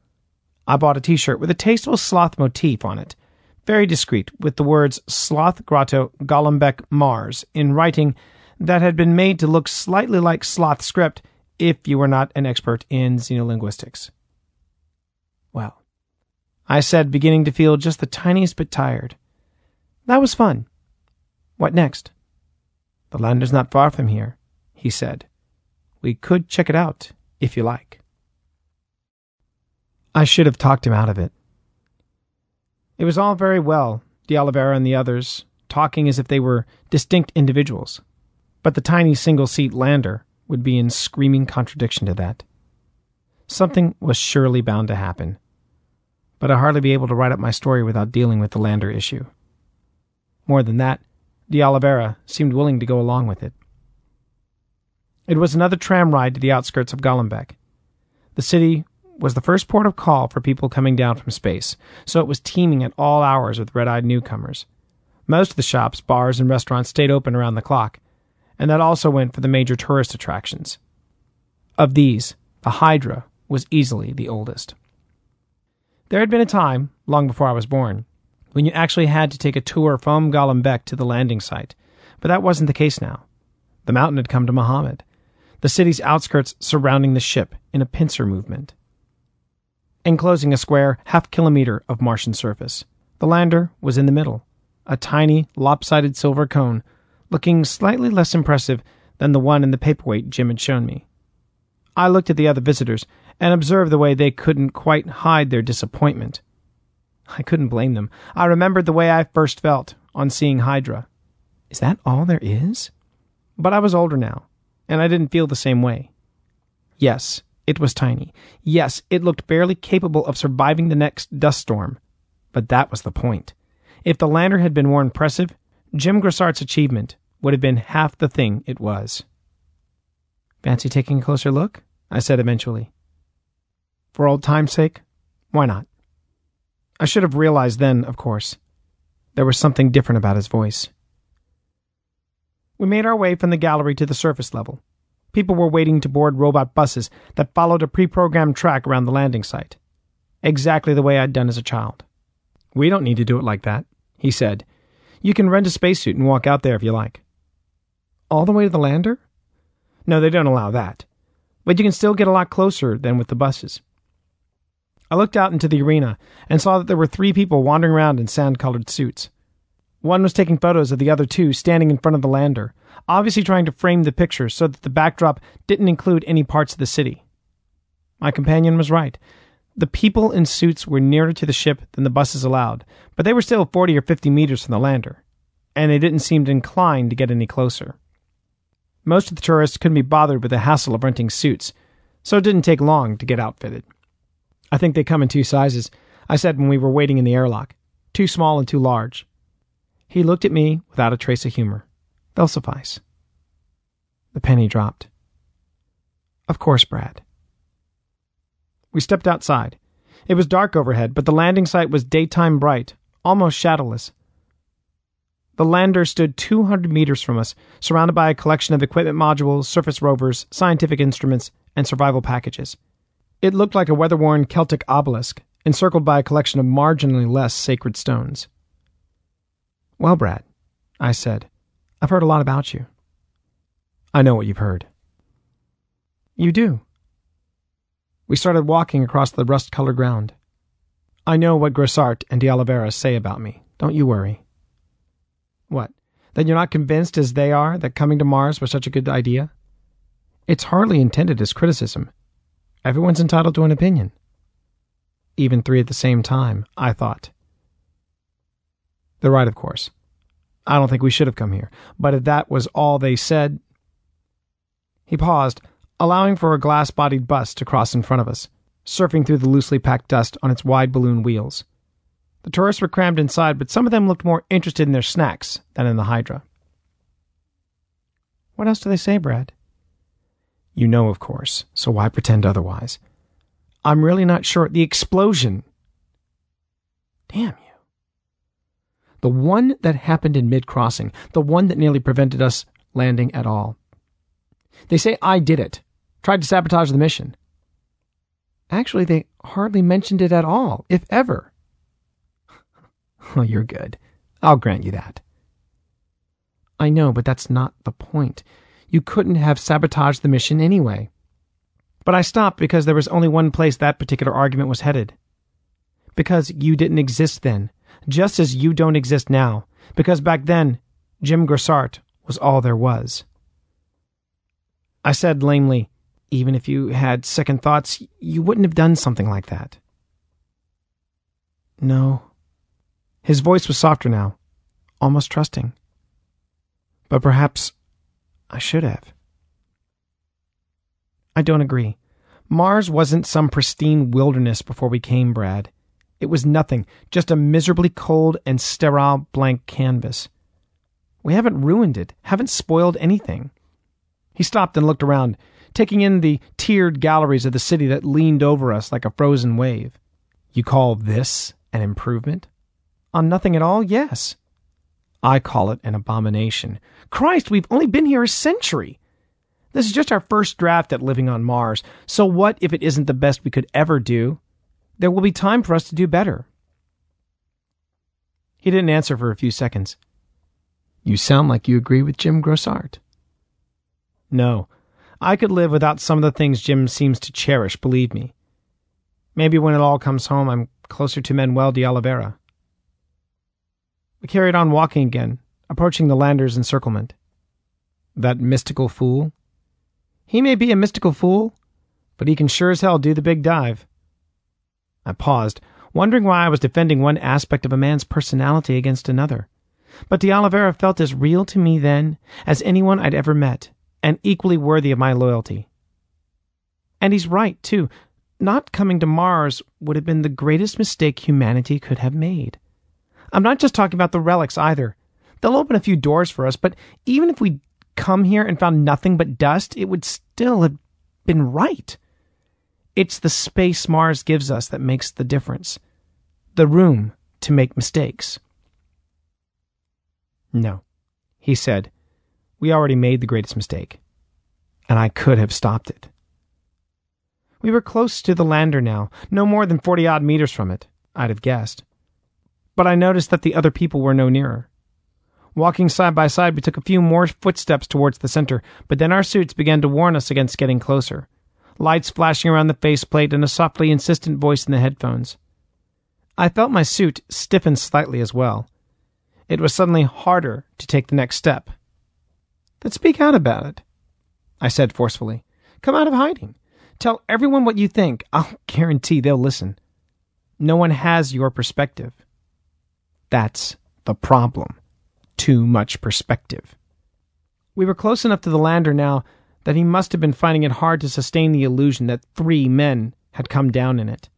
I bought a t shirt with a tasteful sloth motif on it, very discreet, with the words Sloth Grotto Golombek Mars in writing that had been made to look slightly like sloth script if you were not an expert in xenolinguistics. Well, I said, beginning to feel just the tiniest bit tired. That was fun. What next? The land is not far from here, he said. We could check it out, if you like. I should have talked him out of it. It was all very well, De Oliveira and the others, talking as if they were distinct individuals, but the tiny single seat lander would be in screaming contradiction to that. Something was surely bound to happen, but I'd hardly be able to write up my story without dealing with the lander issue. More than that, De Oliveira seemed willing to go along with it. It was another tram ride to the outskirts of Golombek. The city was the first port of call for people coming down from space, so it was teeming at all hours with red eyed newcomers. Most of the shops, bars, and restaurants stayed open around the clock, and that also went for the major tourist attractions. Of these, the Hydra was easily the oldest. There had been a time, long before I was born, when you actually had to take a tour from Golombek to the landing site, but that wasn't the case now. The mountain had come to Muhammad, the city's outskirts surrounding the ship in a pincer movement enclosing a square half kilometer of Martian surface. The lander was in the middle, a tiny, lopsided silver cone, looking slightly less impressive than the one in the paperweight Jim had shown me. I looked at the other visitors and observed the way they couldn't quite hide their disappointment. I couldn't blame them. I remembered the way I first felt on seeing Hydra. Is that all there is? But I was older now, and I didn't feel the same way. Yes, it was tiny. Yes, it looked barely capable of surviving the next dust storm. But that was the point. If the lander had been more impressive, Jim Grosart's achievement would have been half the thing it was. Fancy taking a closer look? I said eventually. For old time's sake? Why not? I should have realized then, of course. There was something different about his voice. We made our way from the gallery to the surface level. People were waiting to board robot buses that followed a pre programmed track around the landing site. Exactly the way I'd done as a child. We don't need to do it like that, he said. You can rent a spacesuit and walk out there if you like. All the way to the lander? No, they don't allow that. But you can still get a lot closer than with the buses. I looked out into the arena and saw that there were three people wandering around in sand colored suits. One was taking photos of the other two standing in front of the lander, obviously trying to frame the picture so that the backdrop didn't include any parts of the city. My companion was right. The people in suits were nearer to the ship than the buses allowed, but they were still 40 or 50 meters from the lander, and they didn't seem inclined to get any closer. Most of the tourists couldn't be bothered with the hassle of renting suits, so it didn't take long to get outfitted. I think they come in two sizes, I said when we were waiting in the airlock too small and too large. He looked at me without a trace of humor. They'll suffice. The penny dropped. Of course, Brad. We stepped outside. It was dark overhead, but the landing site was daytime bright, almost shadowless. The lander stood 200 meters from us, surrounded by a collection of equipment modules, surface rovers, scientific instruments, and survival packages. It looked like a weather worn Celtic obelisk, encircled by a collection of marginally less sacred stones. Well, Brad, I said, I've heard a lot about you. I know what you've heard. You do. We started walking across the rust colored ground. I know what Grosart and de Oliveira say about me. Don't you worry. What? Then you're not convinced as they are that coming to Mars was such a good idea? It's hardly intended as criticism. Everyone's entitled to an opinion. Even three at the same time, I thought. They're right, of course. I don't think we should have come here. But if that was all they said. He paused, allowing for a glass bodied bus to cross in front of us, surfing through the loosely packed dust on its wide balloon wheels. The tourists were crammed inside, but some of them looked more interested in their snacks than in the Hydra. What else do they say, Brad? You know, of course, so why pretend otherwise? I'm really not sure. The explosion. Damn you. The one that happened in mid crossing, the one that nearly prevented us landing at all. They say I did it, tried to sabotage the mission. Actually, they hardly mentioned it at all, if ever. Oh, [laughs] you're good. I'll grant you that. I know, but that's not the point. You couldn't have sabotaged the mission anyway. But I stopped because there was only one place that particular argument was headed. Because you didn't exist then, just as you don't exist now, because back then, Jim Grosart was all there was. I said lamely, even if you had second thoughts, you wouldn't have done something like that. No. His voice was softer now, almost trusting. But perhaps I should have. I don't agree. Mars wasn't some pristine wilderness before we came, Brad. It was nothing, just a miserably cold and sterile blank canvas. We haven't ruined it, haven't spoiled anything. He stopped and looked around, taking in the tiered galleries of the city that leaned over us like a frozen wave. You call this an improvement? On nothing at all, yes. I call it an abomination. Christ, we've only been here a century. This is just our first draft at living on Mars, so what if it isn't the best we could ever do? There will be time for us to do better. He didn't answer for a few seconds. You sound like you agree with Jim Grosart. No, I could live without some of the things Jim seems to cherish, believe me. Maybe when it all comes home, I'm closer to Manuel de Oliveira. We carried on walking again, approaching the Landers' encirclement. That mystical fool? He may be a mystical fool, but he can sure as hell do the big dive. I paused, wondering why I was defending one aspect of a man's personality against another. But de Oliveira felt as real to me then as anyone I'd ever met, and equally worthy of my loyalty. And he's right, too. Not coming to Mars would have been the greatest mistake humanity could have made. I'm not just talking about the relics either. They'll open a few doors for us, but even if we'd come here and found nothing but dust, it would still have been right. It's the space Mars gives us that makes the difference. The room to make mistakes. No, he said. We already made the greatest mistake. And I could have stopped it. We were close to the lander now, no more than forty odd meters from it, I'd have guessed. But I noticed that the other people were no nearer. Walking side by side, we took a few more footsteps towards the center, but then our suits began to warn us against getting closer lights flashing around the faceplate, and a softly insistent voice in the headphones. I felt my suit stiffen slightly as well. It was suddenly harder to take the next step. Then speak out about it, I said forcefully. Come out of hiding. Tell everyone what you think. I'll [laughs] guarantee they'll listen. No one has your perspective. That's the problem. Too much perspective. We were close enough to the lander now that he must have been finding it hard to sustain the illusion that three men had come down in it.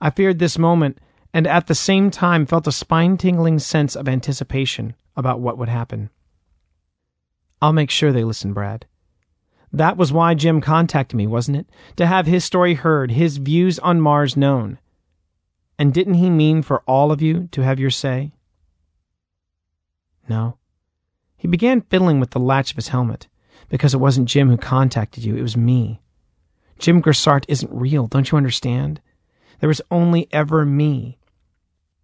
I feared this moment and at the same time felt a spine tingling sense of anticipation about what would happen. I'll make sure they listen, Brad. That was why Jim contacted me, wasn't it? To have his story heard, his views on Mars known. And didn't he mean for all of you to have your say? No. He began fiddling with the latch of his helmet because it wasn't Jim who contacted you, it was me. Jim Grosart isn't real, don't you understand? There was only ever me.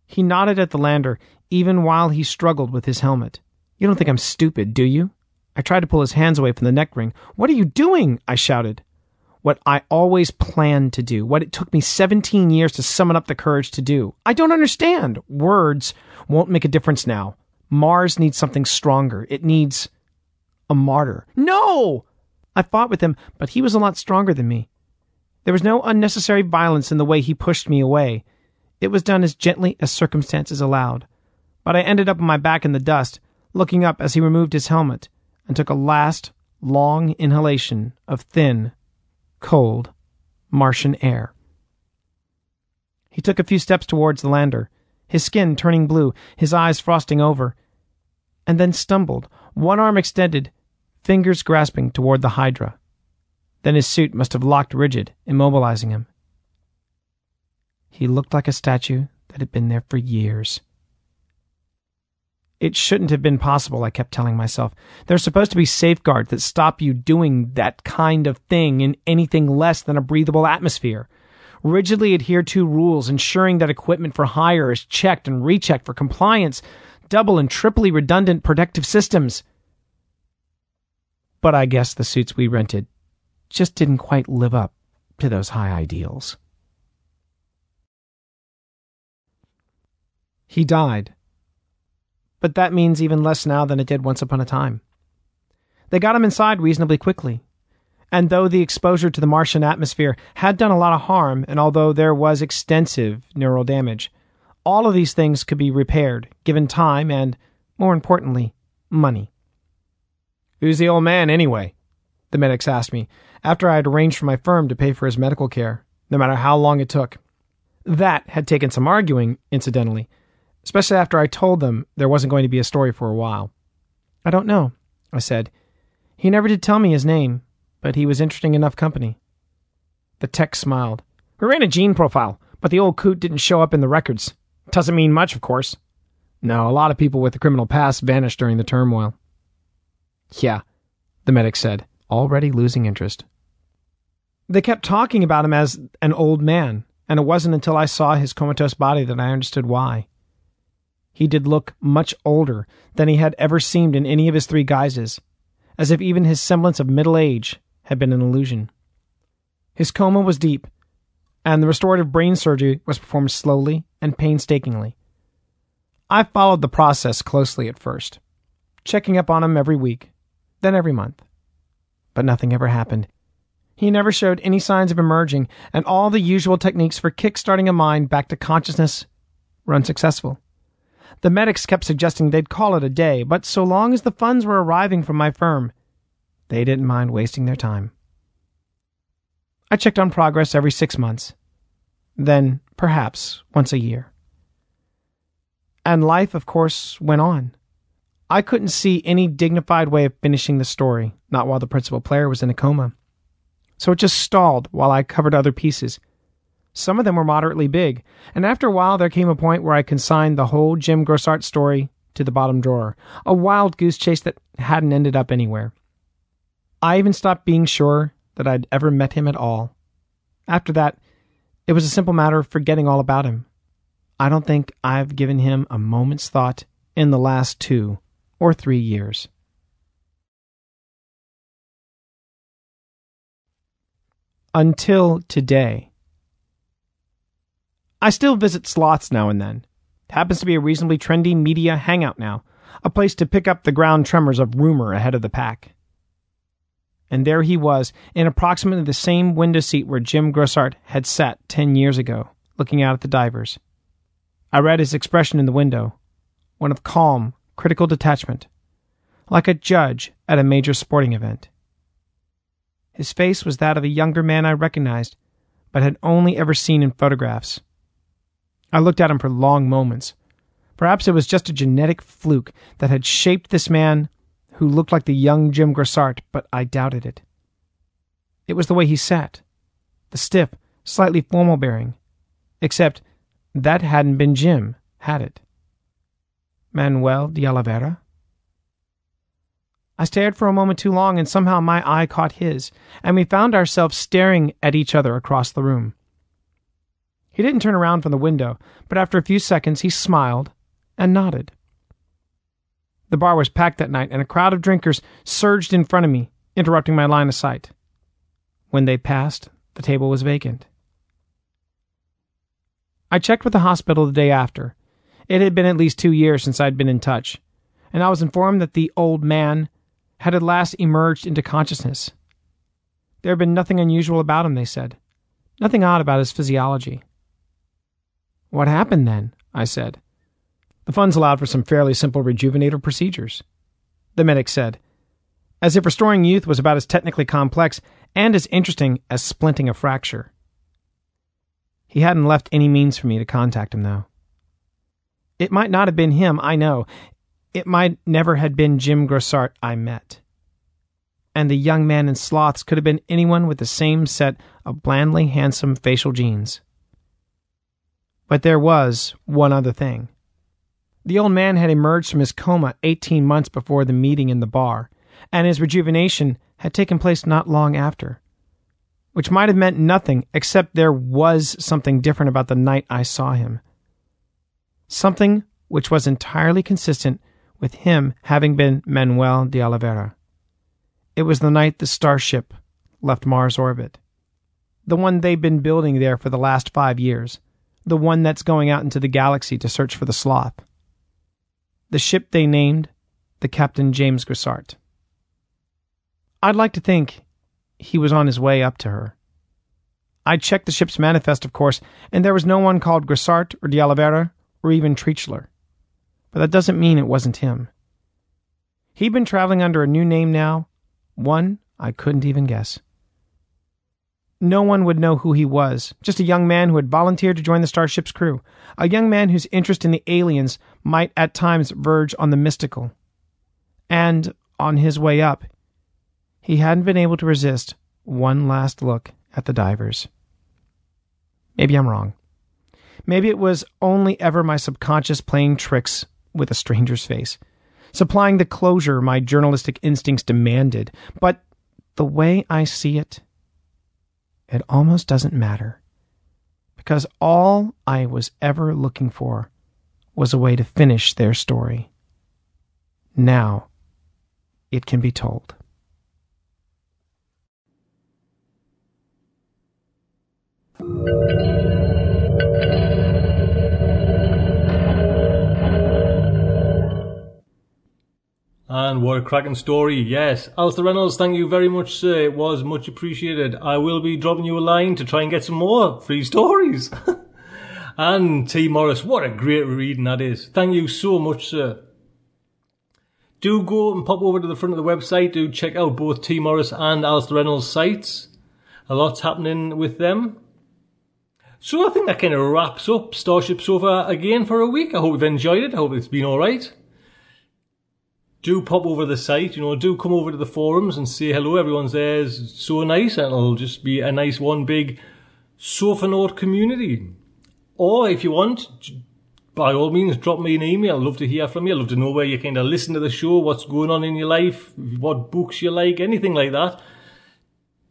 He nodded at the lander, even while he struggled with his helmet. You don't think I'm stupid, do you? I tried to pull his hands away from the neck ring. What are you doing? I shouted. What I always planned to do, what it took me 17 years to summon up the courage to do. I don't understand. Words won't make a difference now. Mars needs something stronger. It needs a martyr. No! I fought with him, but he was a lot stronger than me. There was no unnecessary violence in the way he pushed me away. It was done as gently as circumstances allowed. But I ended up on my back in the dust, looking up as he removed his helmet and took a last, long inhalation of thin, cold Martian air. He took a few steps towards the lander, his skin turning blue, his eyes frosting over, and then stumbled, one arm extended, fingers grasping toward the Hydra. Then his suit must have locked rigid, immobilizing him. He looked like a statue that had been there for years. It shouldn't have been possible, I kept telling myself. There's supposed to be safeguards that stop you doing that kind of thing in anything less than a breathable atmosphere. Rigidly adhere to rules, ensuring that equipment for hire is checked and rechecked for compliance, double and triply redundant protective systems. But I guess the suits we rented just didn't quite live up to those high ideals. He died but that means even less now than it did once upon a time. They got him inside reasonably quickly. And though the exposure to the Martian atmosphere had done a lot of harm, and although there was extensive neural damage, all of these things could be repaired, given time and, more importantly, money. Who's the old man, anyway? The medics asked me, after I had arranged for my firm to pay for his medical care, no matter how long it took. That had taken some arguing, incidentally, especially after I told them there wasn't going to be a story for a while. I don't know, I said. He never did tell me his name, but he was interesting enough company. The tech smiled. We ran a gene profile, but the old coot didn't show up in the records. Doesn't mean much, of course. No, a lot of people with a criminal past vanished during the turmoil. Yeah, the medic said, already losing interest. They kept talking about him as an old man, and it wasn't until I saw his comatose body that I understood why. He did look much older than he had ever seemed in any of his three guises, as if even his semblance of middle age had been an illusion. His coma was deep, and the restorative brain surgery was performed slowly and painstakingly. I followed the process closely at first, checking up on him every week, then every month. But nothing ever happened. He never showed any signs of emerging, and all the usual techniques for kick-starting a mind back to consciousness were unsuccessful. The medics kept suggesting they'd call it a day, but so long as the funds were arriving from my firm, they didn't mind wasting their time. I checked on progress every six months, then perhaps once a year. And life, of course, went on. I couldn't see any dignified way of finishing the story, not while the principal player was in a coma. So it just stalled while I covered other pieces some of them were moderately big, and after a while there came a point where I consigned the whole Jim Grosart story to the bottom drawer, a wild goose chase that hadn't ended up anywhere. I even stopped being sure that I'd ever met him at all. After that, it was a simple matter of forgetting all about him. I don't think I've given him a moment's thought in the last two or three years. Until today. I still visit Sloths now and then. It happens to be a reasonably trendy media hangout now, a place to pick up the ground tremors of rumor ahead of the pack. And there he was, in approximately the same window seat where Jim Grosart had sat ten years ago, looking out at the divers. I read his expression in the window, one of calm, critical detachment, like a judge at a major sporting event. His face was that of a younger man I recognized, but had only ever seen in photographs. I looked at him for long moments. Perhaps it was just a genetic fluke that had shaped this man who looked like the young Jim Grosart, but I doubted it. It was the way he sat, the stiff, slightly formal bearing. Except that hadn't been Jim, had it? Manuel de Oliveira? I stared for a moment too long, and somehow my eye caught his, and we found ourselves staring at each other across the room. He didn't turn around from the window, but after a few seconds he smiled and nodded. The bar was packed that night, and a crowd of drinkers surged in front of me, interrupting my line of sight. When they passed, the table was vacant. I checked with the hospital the day after. It had been at least two years since I'd been in touch, and I was informed that the old man had at last emerged into consciousness. There had been nothing unusual about him, they said, nothing odd about his physiology. What happened then? I said. The funds allowed for some fairly simple rejuvenator procedures. The medic said, as if restoring youth was about as technically complex and as interesting as splinting a fracture. He hadn't left any means for me to contact him, though. It might not have been him, I know. It might never have been Jim Grosart I met. And the young man in sloths could have been anyone with the same set of blandly handsome facial genes. But there was one other thing. The old man had emerged from his coma 18 months before the meeting in the bar, and his rejuvenation had taken place not long after. Which might have meant nothing, except there was something different about the night I saw him. Something which was entirely consistent with him having been Manuel de Oliveira. It was the night the starship left Mars orbit. The one they'd been building there for the last five years. The one that's going out into the galaxy to search for the sloth. The ship they named the Captain James Grosart. I'd like to think he was on his way up to her. I checked the ship's manifest, of course, and there was no one called Grosart or de or even Treachler. But that doesn't mean it wasn't him. He'd been traveling under a new name now, one I couldn't even guess. No one would know who he was, just a young man who had volunteered to join the starship's crew, a young man whose interest in the aliens might at times verge on the mystical. And, on his way up, he hadn't been able to resist one last look at the divers. Maybe I'm wrong. Maybe it was only ever my subconscious playing tricks with a stranger's face, supplying the closure my journalistic instincts demanded. But the way I see it, it almost doesn't matter. Because all I was ever looking for was a way to finish their story. Now it can be told. And what a cracking story, yes. Alastair Reynolds, thank you very much, sir. It was much appreciated. I will be dropping you a line to try and get some more free stories. [laughs] and T. Morris, what a great reading that is. Thank you so much, sir. Do go and pop over to the front of the website. Do check out both T. Morris and Alastair Reynolds' sites. A lot's happening with them. So I think that kind of wraps up Starship Sofa again for a week. I hope you've enjoyed it. I hope it's been alright do pop over the site, you know, do come over to the forums and say hello. Everyone's there is so nice and it'll just be a nice one big Sofanaut community. Or if you want, by all means, drop me an email. I'd love to hear from you. I'd love to know where you kind of listen to the show, what's going on in your life, what books you like, anything like that.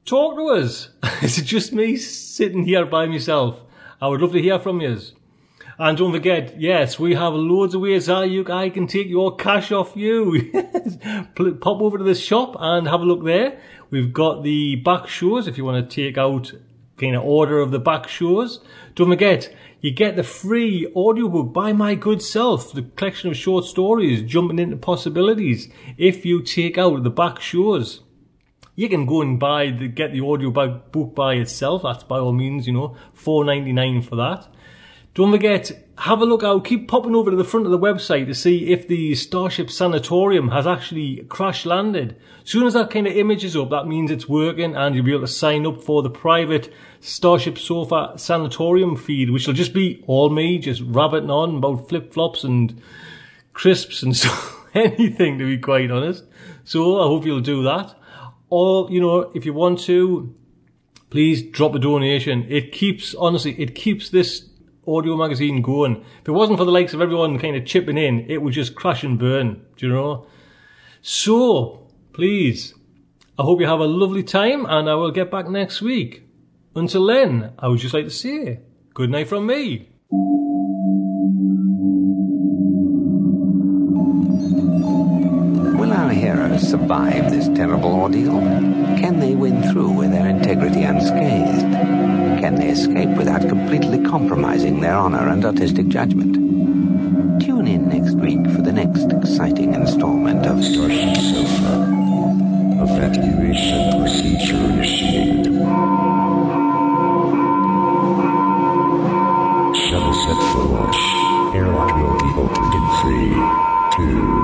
Talk to us. [laughs] Is it just me sitting here by myself? I would love to hear from you. And don't forget, yes, we have loads of ways how you I can take your cash off you. [laughs] Pop over to the shop and have a look there. We've got the back shows if you want to take out kind of order of the back shows. Don't forget, you get the free audiobook by my good self, the collection of short stories jumping into possibilities. If you take out the back shows, you can go and buy the get the audio book by itself. That's by all means, you know, four ninety nine for that. Don't forget, have a look out, keep popping over to the front of the website to see if the Starship Sanatorium has actually crash landed. As soon as that kind of image is up, that means it's working and you'll be able to sign up for the private Starship Sofa Sanatorium feed, which will just be all me, just rabbiting on about flip flops and crisps and [laughs] so anything to be quite honest. So I hope you'll do that. Or, you know, if you want to, please drop a donation. It keeps, honestly, it keeps this audio magazine going. If it wasn't for the likes of everyone kind of chipping in, it would just crash and burn. Do you know? So, please, I hope you have a lovely time and I will get back next week. Until then, I would just like to say good night from me. Will our heroes survive this terrible ordeal? Completely compromising their honor and artistic judgment? Tune in next week for the next exciting installment of Starship Sofa. Evacuation procedure initiated. Shuttle set for launch. Airlock will be opened in three, two,